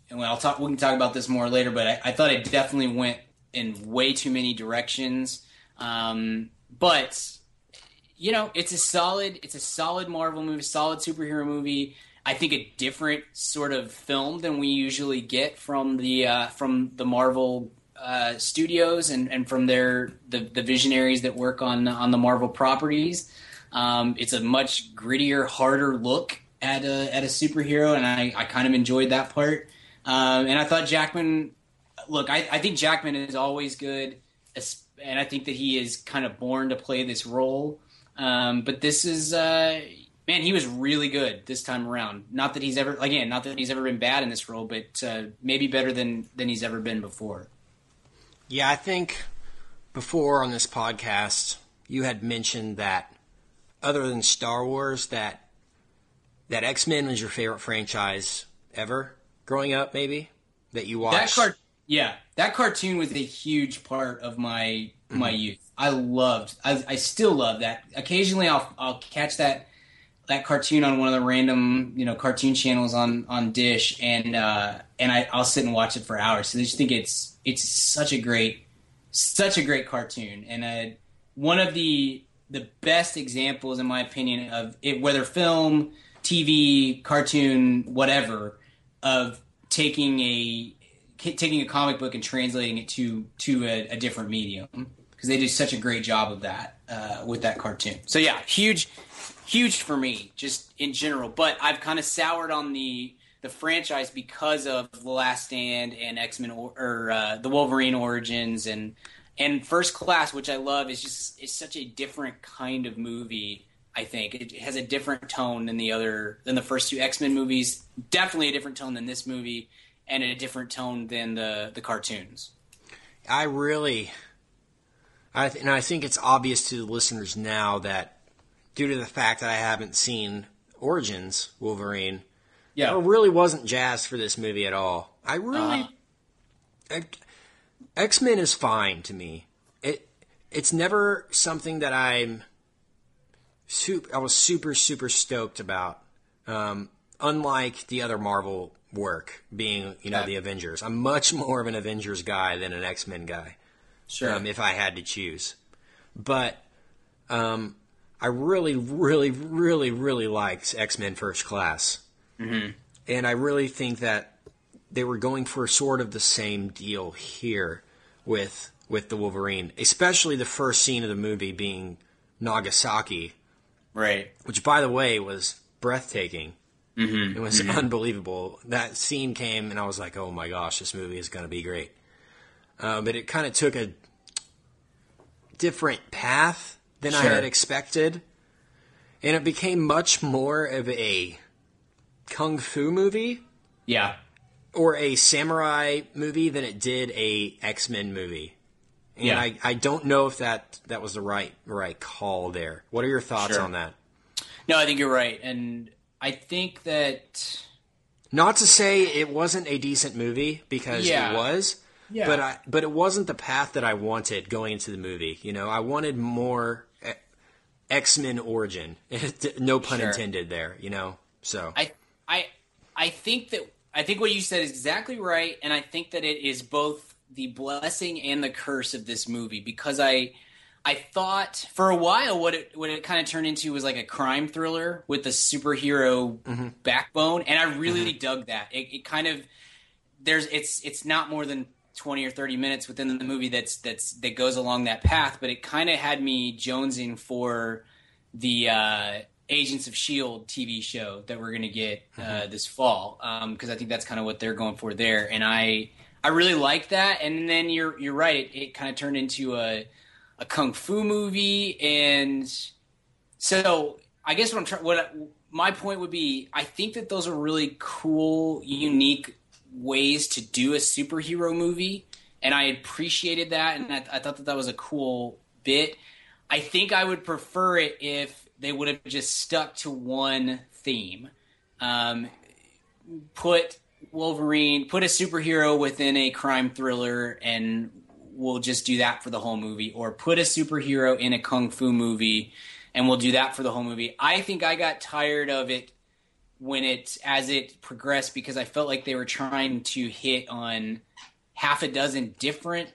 And I'll talk. We can talk about this more later, but I, I thought it definitely went in way too many directions. Um, but you know, it's a solid, it's a solid Marvel movie, solid superhero movie. I think a different sort of film than we usually get from the uh, from the Marvel uh, studios and, and from their the, the visionaries that work on on the Marvel properties. Um, it's a much grittier, harder look at a at a superhero, and I, I kind of enjoyed that part. Um, and I thought Jackman, look, I, I think Jackman is always good, and I think that he is kind of born to play this role. Um, but this is, uh, man, he was really good this time around. Not that he's ever, again, not that he's ever been bad in this role, but uh, maybe better than than he's ever been before. Yeah, I think before on this podcast you had mentioned that other than Star Wars that that X Men was your favorite franchise ever growing up, maybe that you That watched. yeah, that cartoon was a huge part of my my youth. I loved, I, I still love that. Occasionally, I'll I'll catch that that cartoon on one of the random you know cartoon channels on on Dish, and uh, and I, I'll sit and watch it for hours. So I just think it's it's such a great such a great cartoon, and uh, one of the the best examples, in my opinion, of it, whether film, TV, cartoon, whatever, of taking a taking a comic book and translating it to to a, a different medium. because they did such a great job of that uh, with that cartoon. So yeah, huge, huge for me, just in general. But I've kind of soured on the the franchise because of the Last Stand and X Men or, or uh, the Wolverine Origins and and First Class, which I love, is just is such a different kind of movie. I think it has a different tone than the other than the first two X Men movies. Definitely a different tone than this movie, and a different tone than the the cartoons. I really, I th- and I think it's obvious to the listeners now that due to the fact that I haven't seen Origins Wolverine, Yeah, I really wasn't jazzed for this movie at all. I really, uh-huh. X Men is fine to me. It it's never something that I'm. Super, I was super super stoked about. Um, unlike the other Marvel work, being you know Yeah. the Avengers, I'm much more of an Avengers guy than an X Men guy. sure. Um, if I had to choose, but um, I really, really, really, really liked X Men First Class, mm-hmm. and I really think that they were going for sort of the same deal here with with the Wolverine, especially the first scene of the movie being Nagasaki, right. which, by the way, was breathtaking. Mm-hmm. It was unbelievable. That scene came, and I was like, "Oh my gosh, this movie is going to be great." Uh, but it kind of took a different path than I had expected, and it became much more of a kung fu movie Yeah. or a samurai movie than it did a X Men movie. And Yeah. I, I don't know if that that was the right right call there. What are your thoughts Sure. on that? No, I think you're right, and I think that Not to say it wasn't a decent movie because Yeah. it was, Yeah. but I but it wasn't the path that I wanted going into the movie. You know, I wanted more eh, X Men origin. no pun Sure. intended there. You know, so I I I think that I think what you said is exactly right, and I think that it is both the blessing and the curse of this movie because I I thought for a while what it what it kind of turned into was like a crime thriller with a superhero backbone, and I really dug that. It, it kind of there's it's it's not more than 20 or 30 minutes within the movie that's that's that goes along that path but it kind of had me jonesing for the uh, Agents of Shield TV show that we're going to get uh, this fall because I think that's kind of what they're going for there and I I really like that. And then you're you're right. It, it kind of turned into a a kung fu movie. And so I guess what I'm trying, what my point would be, I think that those are really cool, unique ways to do a superhero movie, and I appreciated that, and I, I thought that that was a cool bit. I think I would prefer it if they would have just stuck to one theme. Um, put Wolverine, put a superhero within a crime thriller, and we'll just do that for the whole movie. Or put a superhero in a kung fu movie, and we'll do that for the whole movie. I think I got tired of it when it as it progressed because I felt like they were trying to hit on half a dozen different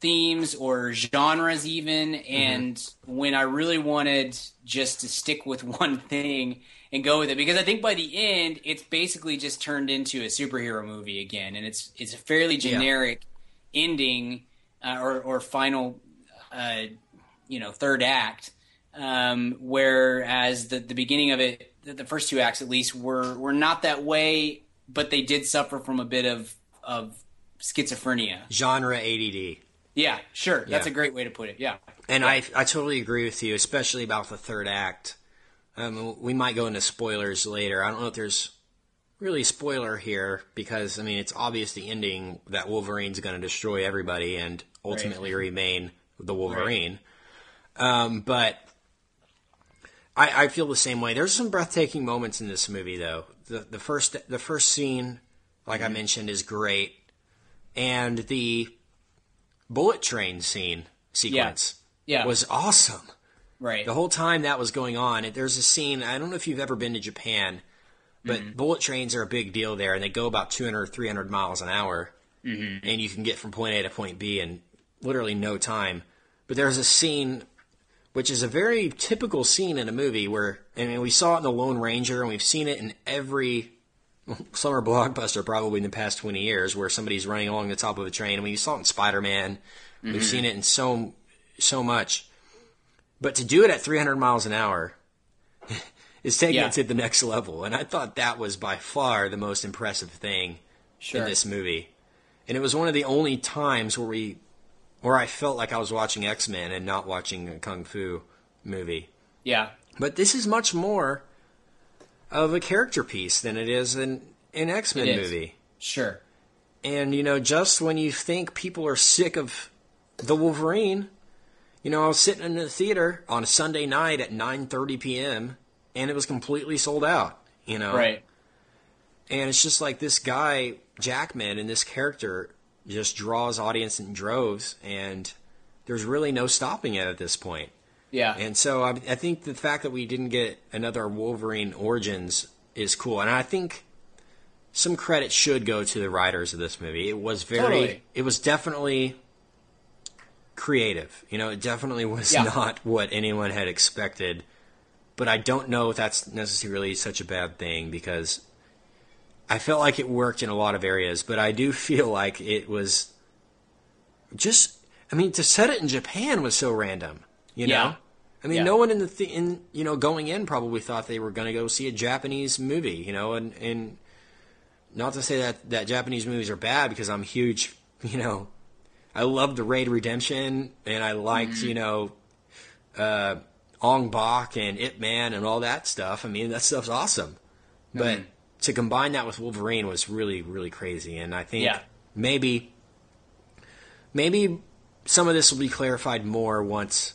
themes or genres even mm-hmm. and when I really wanted just to stick with one thing and go with it because I think by the end it's basically just turned into a superhero movie again and it's it's a fairly generic ending uh, or or final uh, you know third act um, whereas the the beginning of it the, the first two acts at least were were not that way but they did suffer from a bit of of schizophrenia genre ADD. yeah, sure. That's a great way to put it. Yeah. And I, I totally agree with you, especially about the third act. Um, we might go into spoilers later. I don't know if there's really a spoiler here because I mean it's obvious the ending that Wolverine's going to destroy everybody and ultimately remain the Wolverine. Um, but I, I feel the same way. There's some breathtaking moments in this movie, though. The the first the first scene, like I mentioned, is great, and the bullet train scene sequence Yeah. was awesome. Right. The whole time that was going on, there's a scene. I don't know if you've ever been to Japan, but Mm-hmm. bullet trains are a big deal there, and they go about 200 or 300 miles an hour, Mm-hmm. and you can get from point A to point B in literally no time. But there's a scene, which is a very typical scene in a movie where, I mean, we saw it in The Lone Ranger, and we've seen it in every summer blockbuster probably in the past 20 years where somebody's running along the top of a train. I mean, we saw it in Spider Man. We've seen it in so so much. But to do it at 300 miles an hour is taking Yeah. it to the next level. And I thought that was by far the most impressive thing Sure. in this movie. And it was one of the only times where we where I felt like I was watching X-Men and not watching a kung fu movie. Yeah. But this is much more of a character piece than it is an an X-Men movie. Sure. And you know, just when you think people are sick of the Wolverine, you know, I was sitting in the theater on a Sunday night at 9:30 p.m. and it was completely sold out, you know. Right. And it's just like this guy Jackman and this character just draws audience in droves and there's really no stopping it at this point. Yeah. And so I, I think the fact that we didn't get another Wolverine Origins is cool, and I think some credit should go to the writers of this movie. It was very, Totally. it was definitely creative. You know, it definitely was Yeah. not what anyone had expected. But I don't know if that's necessarily such a bad thing because I felt like it worked in a lot of areas, but I do feel like it was just. I mean, to set it in Japan was so random. You know, Yeah. I mean, Yeah. no one in the th- in you know going in probably thought they were going to go see a Japanese movie. You know, and and not to say that that Japanese movies are bad because I'm huge. You know, I loved the Raid Redemption and I liked Mm-hmm. you know, uh, Ong Bak and Ip Man and all that stuff. I mean, that stuff's awesome. But Mm-hmm. to combine that with Wolverine was really really crazy, and I think Yeah. maybe maybe some of this will be clarified more once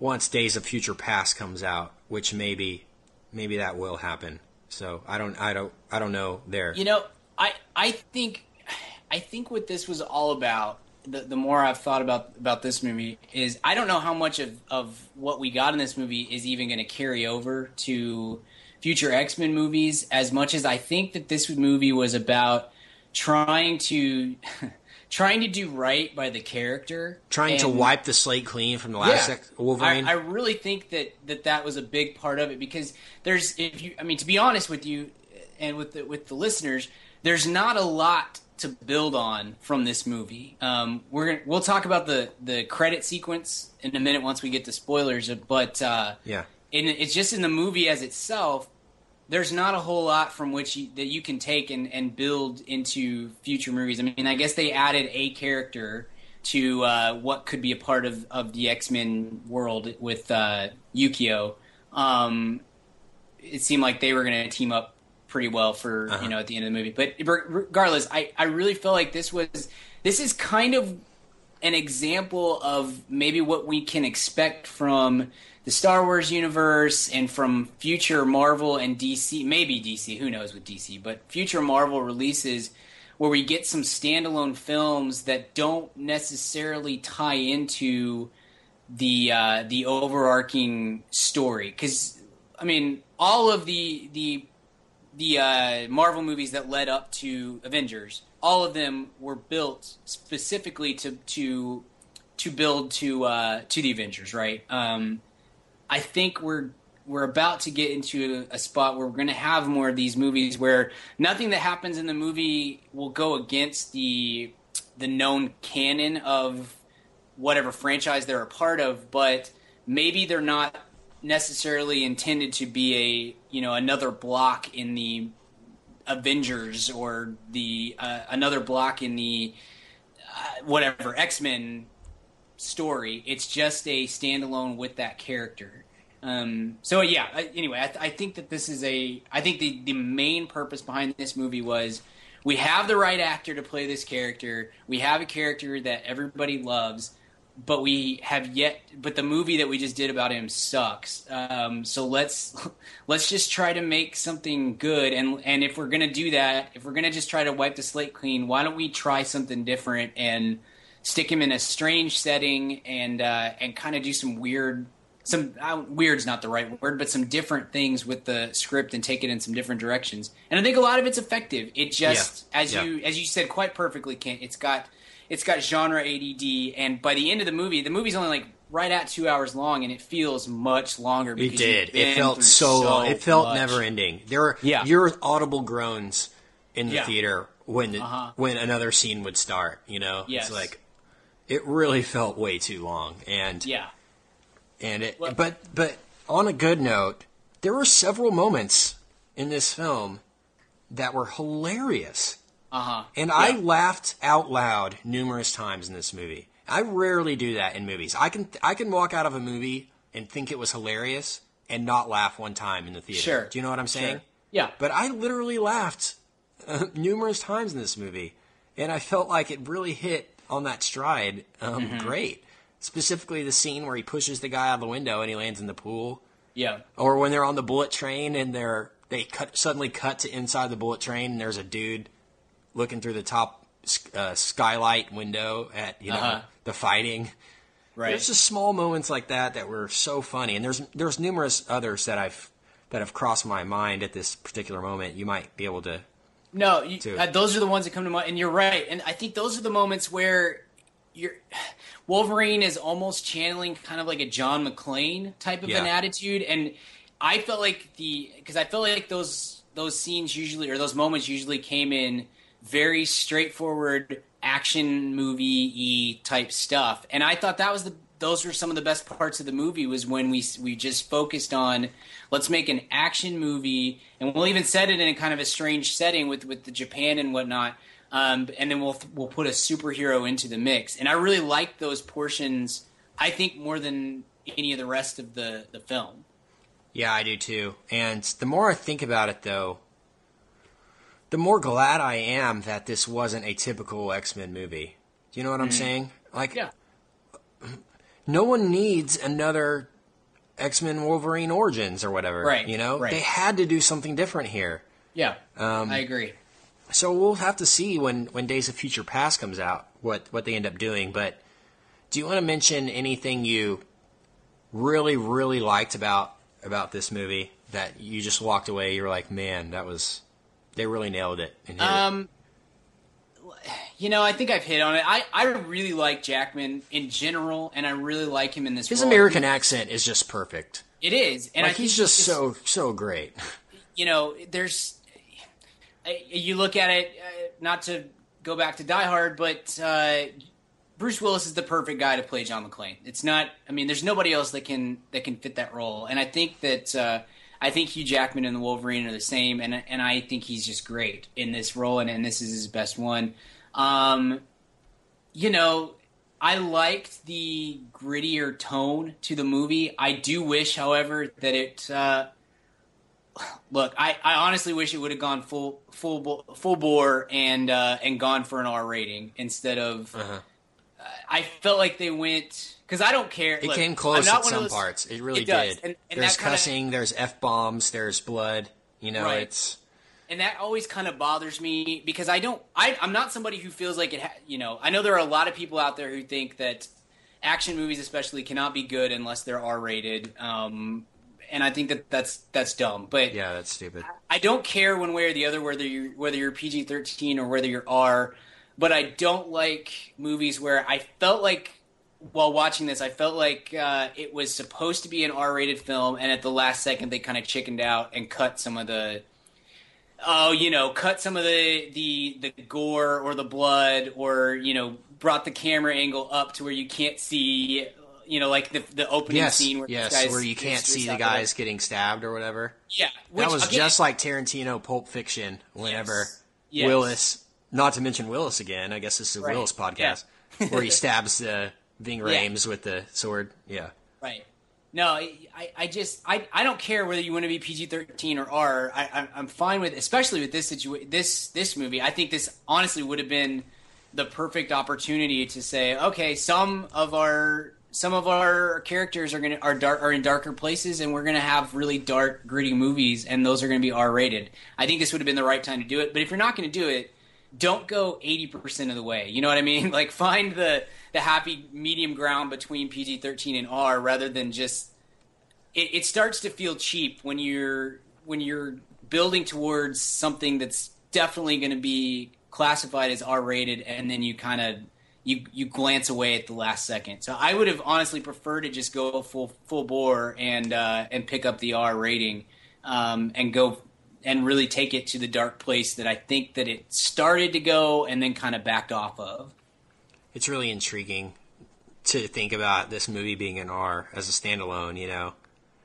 once Days of Future Past comes out, which maybe maybe that will happen. So I don't I don't I don't know there. You know, I I think I think what this was all about. The, the more I've thought about about this movie is I don't know how much of, of what we got in this movie is even going to carry over to future X Men movies. As much as I think that this movie was about trying to trying to do right by the character, Trying to wipe the slate clean from the last yeah. X- Wolverine. I, I really think that, that that was a big part of it because there's if you I mean to be honest with you and with the, with the listeners, there's not a lot to build on from this movie. Um, we're gonna, we'll talk about the the credit sequence in a minute once we get to spoilers, but uh, yeah. in, it's just in the movie as itself. There's not a whole lot from which you, that you can take and, and build into future movies. I mean, I guess they added a character to uh, what could be a part of, of the X Men world with uh, Yukio. Um, it seemed like they were going to team up pretty well for you know at the end of the movie. But regardless, I, I really feel like this was this is kind of an example of maybe what we can expect from the Star Wars universe and from future Marvel and DC, maybe DC, who knows with DC, but future Marvel releases where we get some standalone films that don't necessarily tie into the uh, the overarching story. Because I mean, all of the the the uh, Marvel movies that led up to Avengers, all of them were built specifically to to to build to uh, to the Avengers, right? Um, I think we're we're about to get into a, spot where we're going to have more of these movies where nothing that happens in the movie will go against the the known canon of whatever franchise they're a part of, but maybe they're not necessarily intended to be a you know another block in the Avengers or the uh, another block in the uh, whatever X Men story. It's just a standalone with that character. Um, so yeah. Anyway, I, th- I think that this is a. I think the the main purpose behind this movie was we have the right actor to play this character. We have a character that everybody loves, but we have yet. But the movie that we just did about him sucks. Um, so let's let's just try to make something good. And and if we're gonna do that, if we're gonna just try to wipe the slate clean, why don't we try something different and stick him in a strange setting and uh, and kind of do some weird some uh, weird's not the right word, but some different things with the script and take it in some different directions. And I think a lot of it's effective. It just Yeah. as Yeah. you as you said quite perfectly, Kent. It's got it's got genre ADD, and by the end of the movie, the movie's only like right at two hours long, and it feels much longer. It did. It felt so long. It felt much. never ending. There were Yeah. your audible groans in the Yeah. theater when the, Uh-huh. when another scene would start. You know, Yes. it's like it really felt way too long, and Yeah. and it. Well- but but on a good note, there were several moments in this film that were hilarious. Uh huh. And I laughed out loud numerous times in this movie. I rarely do that in movies. I can I can walk out of a movie and think it was hilarious and not laugh one time in the theater. Sure. Do you know what I'm saying? Sure. Yeah. But I literally laughed uh, numerous times in this movie, and I felt like it really hit on that stride um, Mm-hmm. great. Specifically, the scene where he pushes the guy out of the window and he lands in the pool, Yeah. or when they're on the bullet train and they're they cut suddenly cut to inside the bullet train and there's a dude looking through the top uh, skylight window at you know Uh-huh. the fighting. Right. There's just small moments like that that were so funny, and there's there's numerous others that I've that have crossed my mind at this particular moment. You might be able to. No, you, too. uh, those are the ones that come to mind, and you're right. And I think those are the moments where you're Wolverine is almost channeling kind of like a John McClane type of Yeah. an attitude, and I felt like the because I felt like those those scenes usually or those moments usually came in very straightforward action movie type stuff, and I thought that was the those were some of the best parts of the movie was when we we just focused on let's make an action movie. And we'll even set it in a kind of a strange setting with with the Japan and whatnot. Um, and then we'll we'll put a superhero into the mix. And I really liked those portions I think more than any of the rest of the the film. Yeah, I do too. And the more I think about it, though, the more glad I am that this wasn't a typical X Men movie. Do you know what I'm saying? Like, yeah no one needs another X Men Wolverine Origins or whatever. Right, You know, right. they had to do something different here. yeah Um, I agree So we'll have to see when when Days of Future Past comes out what what they end up doing. But do you want to mention anything you really really liked about about this movie that you just walked away? You were like, man, that was they really nailed it. Hit it. Um, you know, I think I've hit on it. I, I really like Jackman in general, and I really like him in this. His role. American accent is just perfect. It is, and like he's just so so great. You know, there's. You look at it, uh, not to go back to Die Hard, but uh, Bruce Willis is the perfect guy to play John McClane. It's not. I mean, there's nobody else that can that can fit that role, and I think that. Uh, I think Hugh Jackman and the Wolverine are the same, and and I think he's just great in this role, and, and this is his best one. Um, you know, I liked the grittier tone to the movie. I do wish, however, that it. Uh, look, I, I honestly wish it would have gone full full full bore and uh, and gone for an R rating instead of. Uh-huh. I felt like they went because I don't care. It Look, came close not at some those- parts. It really it did. And, and there's kinda- cussing. There's f bombs. There's blood. You know, Right. it's and that always kind of bothers me because I don't. I, I'm not somebody who feels like it. Ha- you know, I know there are a lot of people out there who think that action movies, especially, cannot be good unless they're R rated. Um, and I think that that's that's dumb. But yeah, that's stupid. I don't care one way or the other whether you whether you're PG thirteen or whether you're R. But I don't like movies where I felt like while watching this, I felt like uh, it was supposed to be an R rated film, and at the last second they kind of chickened out and cut some of the oh, you know, cut some of the the the gore or the blood, or you know, brought the camera angle up to where you can't see. You know, like the the opening Yes, scene where yes, guy's where you can't see the guys getting stabbed or whatever. Yeah, that was again, just like Tarantino Pulp Fiction. Whenever Yes. Yes. Willis, not to mention Willis again, I guess this is a Right. Willis podcast, where he stabs uh, Ving Rhames with the sword. Yeah, Right. No, I, I just I, I don't care whether you want to be PG thirteen or R. I, I I'm fine with, especially with this situation. This this movie, I think this honestly would have been the perfect opportunity to say, okay, some of our some of our characters are gonna are dark are in darker places, and we're gonna have really dark, gritty movies, and those are gonna be R rated. I think this would have been the right time to do it. But if you're not gonna do it, don't go 80% of the way. You know what I mean? Like find the the happy medium ground between PG-13 and R rather than just it, it starts to feel cheap when you're when you're building towards something that's definitely going to be classified as R-rated and then you kind of you you glance away at the last second. So I would have honestly preferred to just go full full bore and uh, and pick up the R rating um, and go and really take it to the dark place that I think that it started to go and then kind of backed off of. it's really intriguing. to think about this movie being an R as a standalone. You know,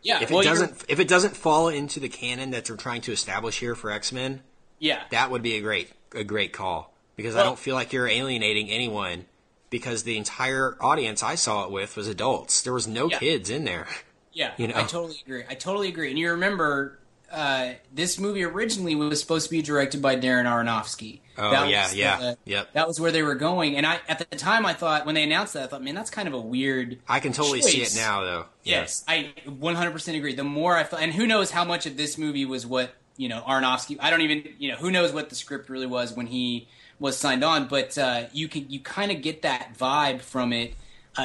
Yeah, if well, it you're- doesn't if it doesn't fall into the canon that they're trying to establish here for X Men, Yeah, that would be a great a great call because I don't feel like you're alienating anyone because the entire audience I saw it with was adults. There was no Yeah. kids in there. Yeah, You know? I totally agree. I totally agree. And you remember, uh, this movie originally was supposed to be directed by Darren Aronofsky. Oh, That yeah, yeah. the- Yep. That was where they were going. And I, at the time, I thought when they announced that, I thought, man, that's kind of a weird. I can totally see it now though. Yes, I 100% agree. The more I felt, and who knows how much of this movie was what you know Aronofsky. I don't even you know who knows what the script really was when he was signed on, but uh, you can you kind of get that vibe from it, uh,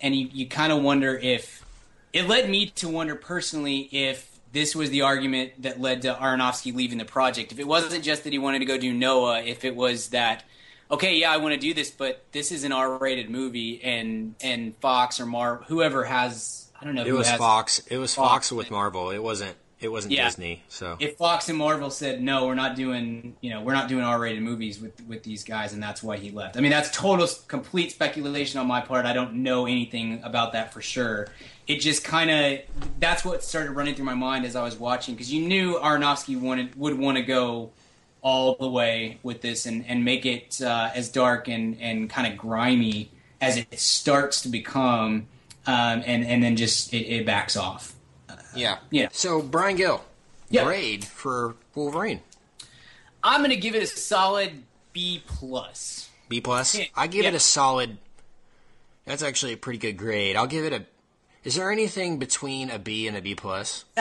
and you you kind of wonder if it led me to wonder personally if this was the argument that led to Aronofsky leaving the project. If it wasn't just that he wanted to go do Noah, if it was that okay, yeah, I want to do this, but this is an R-rated movie, and and Fox or Mar whoever has I don't know It was Fox. It was Fox. Fox with Marvel. It wasn't. It wasn't Yeah. Disney. So If Fox and Marvel said no, we're not doing you know we're not doing R-rated movies with with these guys, and that's why he left. I mean, that's total complete speculation on my part. I don't know anything about that for sure. It just kind of that's what started running through my mind as I was watching because you knew Aronofsky wanted would want to go all the way with this and, and make it uh, as dark and, and kind of grimy as it starts to become, um, and and then just it, it backs off. yeah. Yeah. So Brian Gill, Yeah. grade for Wolverine. I'm going to give it a solid B plus. B plus. I give Yeah. it a solid. That's actually a pretty good grade. I'll give it a. Is there anything between a B and a B plus?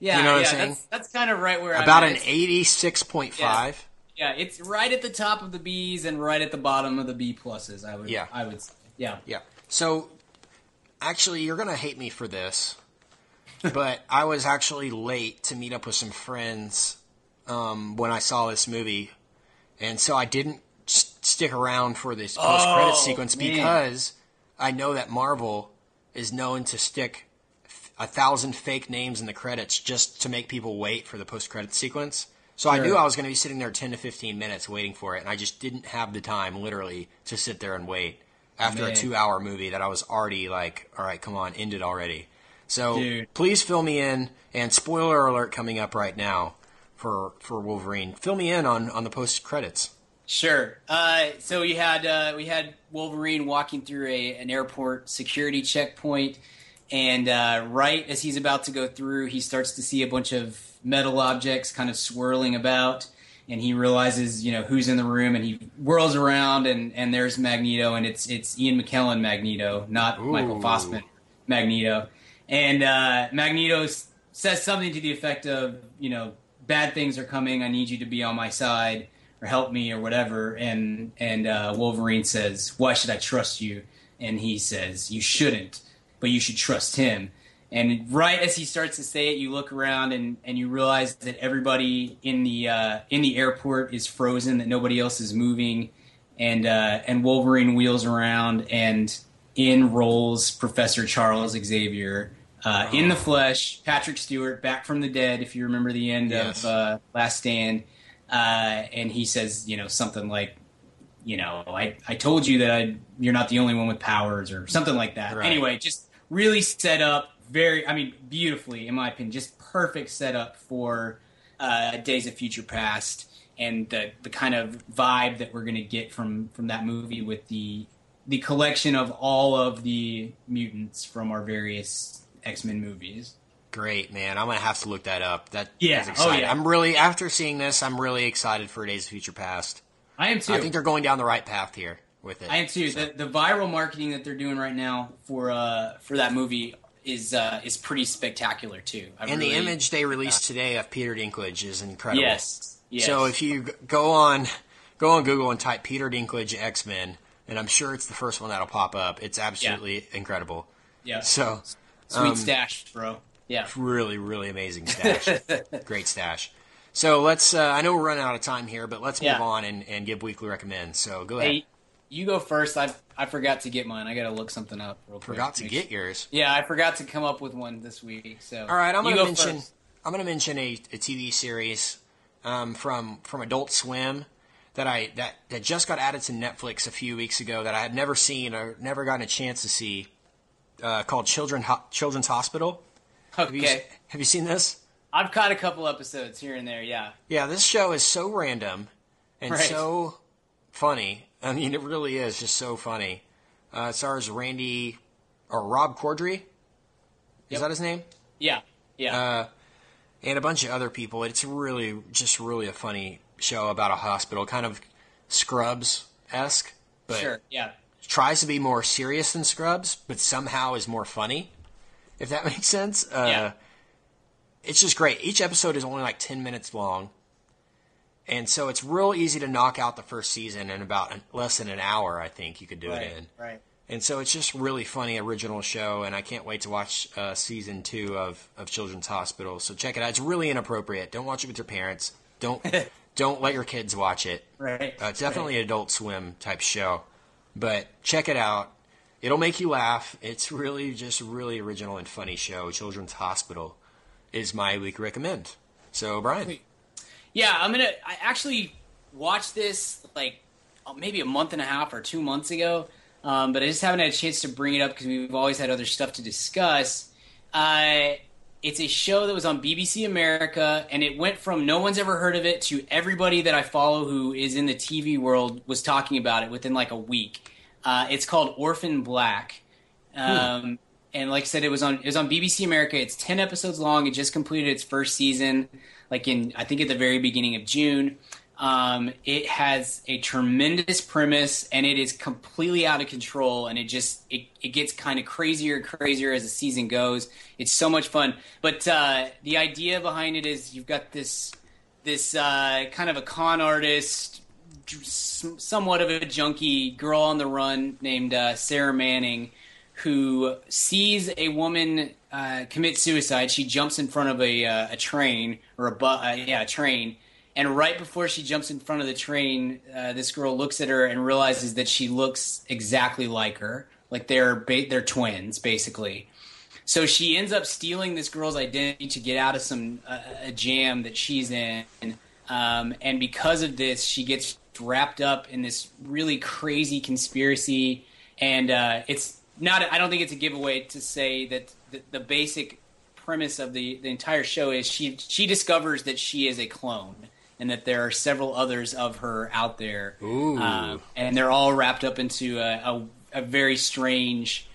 Yeah, You know what I'm saying? That's, that's kind of right where About I'm an at. It's- eighty-six point five. Yeah, it's right at the top of the B's and right at the bottom of the B pluses. I would. Yeah. I would. Yeah. Yeah. So, actually, you're gonna hate me for this, but I was actually late to meet up with some friends um, when I saw this movie, and so I didn't s- stick around for this post credit Oh, sequence man. because I know that Marvel is known to stick a thousand fake names in the credits just to make people wait for the post credit sequence. So I knew I was going to be sitting there 10 to 15 minutes waiting for it, and I just didn't have the time, literally, to sit there and wait after a two hour movie that I was already like, all right, come on, end it already. So Dude. please fill me in, and spoiler alert coming up right now for, for Wolverine. Fill me in on, on the post credits. Sure. Uh, so we had uh, we had Wolverine walking through a an airport security checkpoint, and uh, right as he's about to go through, he starts to see a bunch of metal objects kind of swirling about, and he realizes you know who's in the room, and he whirls around, and and there's Magneto, and it's it's Ian McKellen Magneto, not Michael Ooh. Fossman Magneto, and uh, Magneto says something to the effect of you know bad things are coming, I need you to be on my side or help me or whatever and and uh, Wolverine says why should I trust you? And he says you shouldn't but you should trust him. And right as he starts to say it you look around and and you realize that everybody in the uh, in the airport is frozen that nobody else is moving. And uh, and Wolverine wheels around and in rolls Professor Charles Xavier uh, in the flesh. Patrick Stewart back from the dead if you remember the end Yes. of uh, Last Stand uh, and he says, you know, something like, you know, I, I told you that I, you're not the only one with powers or something like that. Right. Anyway, just really set up very, I mean, beautifully, in my opinion, just perfect setup for uh, Days of Future Past and the, the kind of vibe that we're going to get from, from that movie with the, the collection of all of the mutants from our various X-Men movies. Great, man. I'm to have to look that up. That Yeah. is Oh, exciting. yeah. I'm really, after seeing this, I'm really excited for Days of Future Past. I am too. I think they're going down the right path here with it. I am too. So- The, the viral marketing that they're doing right now for uh, for that movie is uh, is pretty spectacular too. I and the image they released today of Peter Dinklage is incredible. yes, yes. So if you go on go on Google and type Peter Dinklage X Men, and I'm sure it's the first one that'll pop up. It's absolutely incredible. yeah, So sweet um, stash, bro. Yeah, really, really amazing stash. Great stash. So let's. Uh, I know we're running out of time here, but let's move on and, and give weekly recommends. So go ahead. hey, you go first. I I forgot to get mine. I got to look something up. Real quick. Forgot to get yours. Yeah, I forgot to come up with one this week. So All right, I'm going to mention. first. I'm going to mention a, a TV series um, from from Adult Swim that I that, that just got added to Netflix a few weeks ago that I had never seen or never gotten a chance to see, uh, called Children Ho- Children's Hospital. Have you, Okay. have you seen this? I've caught a couple episodes here and there. Yeah. Yeah, this show is so random and Right. so funny. I mean, it really is just so funny. Uh, it stars Randy or Rob Corddry. Is Yep. that his name? Yeah. Yeah. Uh, and a bunch of other people. It's really just really a funny show about a hospital, kind of Scrubs esque, but sure. Yeah. tries to be more serious than Scrubs, but somehow is more funny. If that makes sense. Uh, Yeah. It's just great. Each episode is only like ten minutes long, and so it's real easy to knock out the first season in about an, less than an hour. I think you could do Right. it in. Right. And so it's just really funny original show, and I can't wait to watch uh, season two of, of Children's Hospital. So check it out. It's really inappropriate. Don't watch it with your parents. Don't don't let your kids watch it. Right. Uh, it's definitely an Adult Swim type show, but check it out. It'll make you laugh. It's really just really original and funny show. Children's Hospital is my week recommend. So Brian, Yeah, I'm gonna. I actually watched this like uh, maybe a month and a half or two months ago, um, but I just haven't had a chance to bring it up because we've always had other stuff to discuss. Uh, it's a show that was on BBC America, and it went from no one's ever heard of it to everybody that I follow who is in the TV world was talking about it within like a week. Uh, it's called Orphan Black. Um, and like I said, it was on it was on BBC America. It's ten episodes long. It just completed its first season, like in I think at the very beginning of June. Um, it has a tremendous premise, and it is completely out of control. And it just it, it gets kind of crazier and crazier as the season goes. It's so much fun. But uh, the idea behind it is you've got this this uh, kind of a con artist somewhat of a junkie girl on the run named uh, Sarah Manning who sees a woman uh, commit suicide. She jumps in front of a, uh, a train or a bu- uh, yeah a train, and right before she jumps in front of the train, uh, this girl looks at her and realizes that she looks exactly like her, like they're ba- they're twins basically. So she ends up stealing this girl's identity to get out of some uh, a jam that she's in, um, and because of this, she gets wrapped up in this really crazy conspiracy. And uh, it's not. I don't think it's a giveaway to say that the, the basic premise of the the entire show is she she discovers that she is a clone. And that there are several others of her out there. Uh, and they're all wrapped up into a, a, a very strange,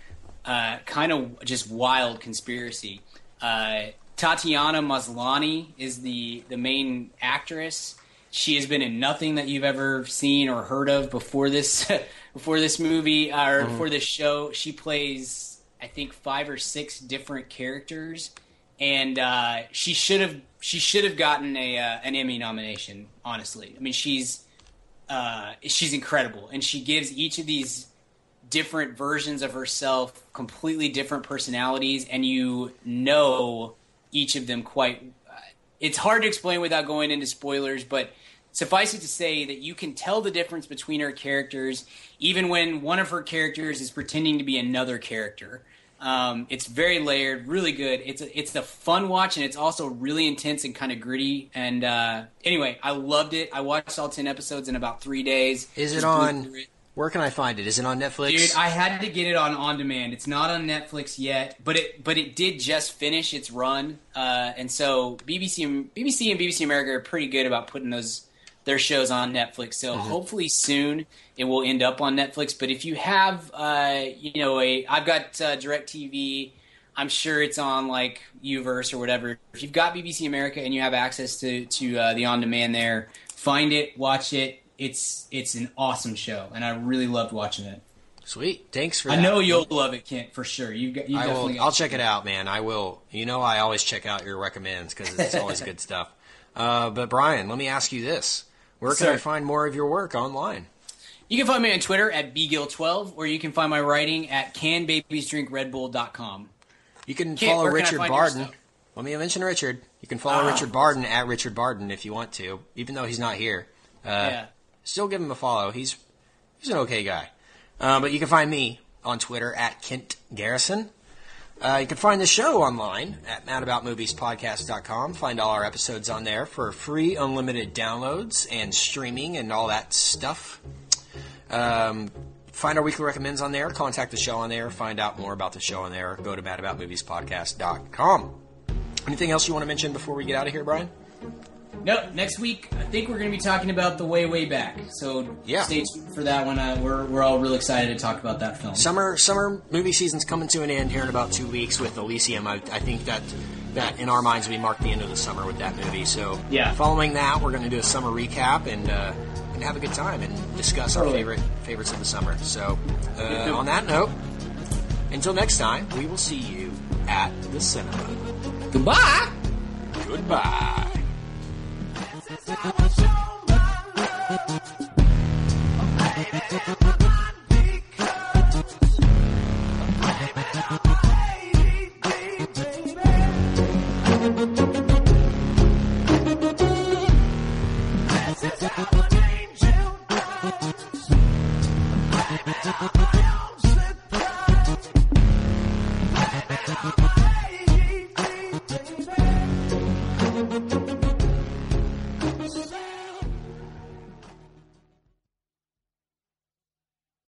uh, kind of just wild conspiracy. Uh, Tatiana Maslany is the the main actress. She has been in nothing that you've ever seen or heard of before this before this movie or before this show. She plays I think five or six different characters, and uh, she should have she should have gotten a uh, an Emmy nomination. Honestly, I mean she's uh, she's incredible, and she gives each of these different versions of herself completely different personalities, and you know each of them quite. Uh, it's hard to explain without going into spoilers, but suffice it to say that you can tell the difference between her characters, even when one of her characters is pretending to be another character. Um, it's very layered, really good. It's a, it's a fun watch, and it's also really intense and kind of gritty. And uh, anyway, I loved it. I watched all ten episodes in about three days. is it on? it. Where can I find it? Is it on Netflix? Dude, I had to get it on on demand. It's not on Netflix yet, but it but it did just finish its run, uh, and so BBC BBC and BBC America are pretty good about putting those their shows on Netflix. So hopefully soon it will end up on Netflix. But if you have, uh, you know, a I've got uh, Directv. I'm sure it's on like Uverse or whatever. If you've got BBC America and you have access to to uh, the on demand there, find it, watch it. It's it's an awesome show, and I really loved watching it. Sweet. Thanks for I that. know you'll love it, Kent, for sure. You got you I definitely. will. got- I'll check it out, man. I will. You know, I always check out your recommends because it's always good stuff. Uh, but Brian, let me ask you this: Where can Sir. I find more of your work online? You can find me on Twitter at bgill12, or you can find my writing at canbabiesdrinkredbull.com. You can follow can Richard find Barden. Let me mention Richard. You can follow Ah. Richard Barden at Richard Barden if you want to, even though he's not here. Uh, yeah. Still give him a follow. He's he's an okay guy. Uh, but you can find me on Twitter at Kent Garrison. Uh, you can find the show online at madaboutmoviespodcast.com. Find all our episodes on there for free, unlimited downloads and streaming and all that stuff. Um, find our weekly recommends on there. Contact the show on there. Find out more about the show on there. Go to madaboutmoviespodcast.com. Anything else you want to mention before we get out of here, Brian? Nope. Next week, I think we're going to be talking about the way, way back. So Yeah. stay tuned for that one. Uh, we're we're all real excited to talk about that film. Summer summer movie season's coming to an end here in about two weeks with Elysium. I, I think that that in our minds we mark the end of the summer with that movie. So Yeah. following that, we're going to do a summer recap and uh, and have a good time and discuss our Totally. favorite favorites of the summer. So uh, on that note, until next time, we will see you at the cinema. Goodbye. Goodbye. Angel.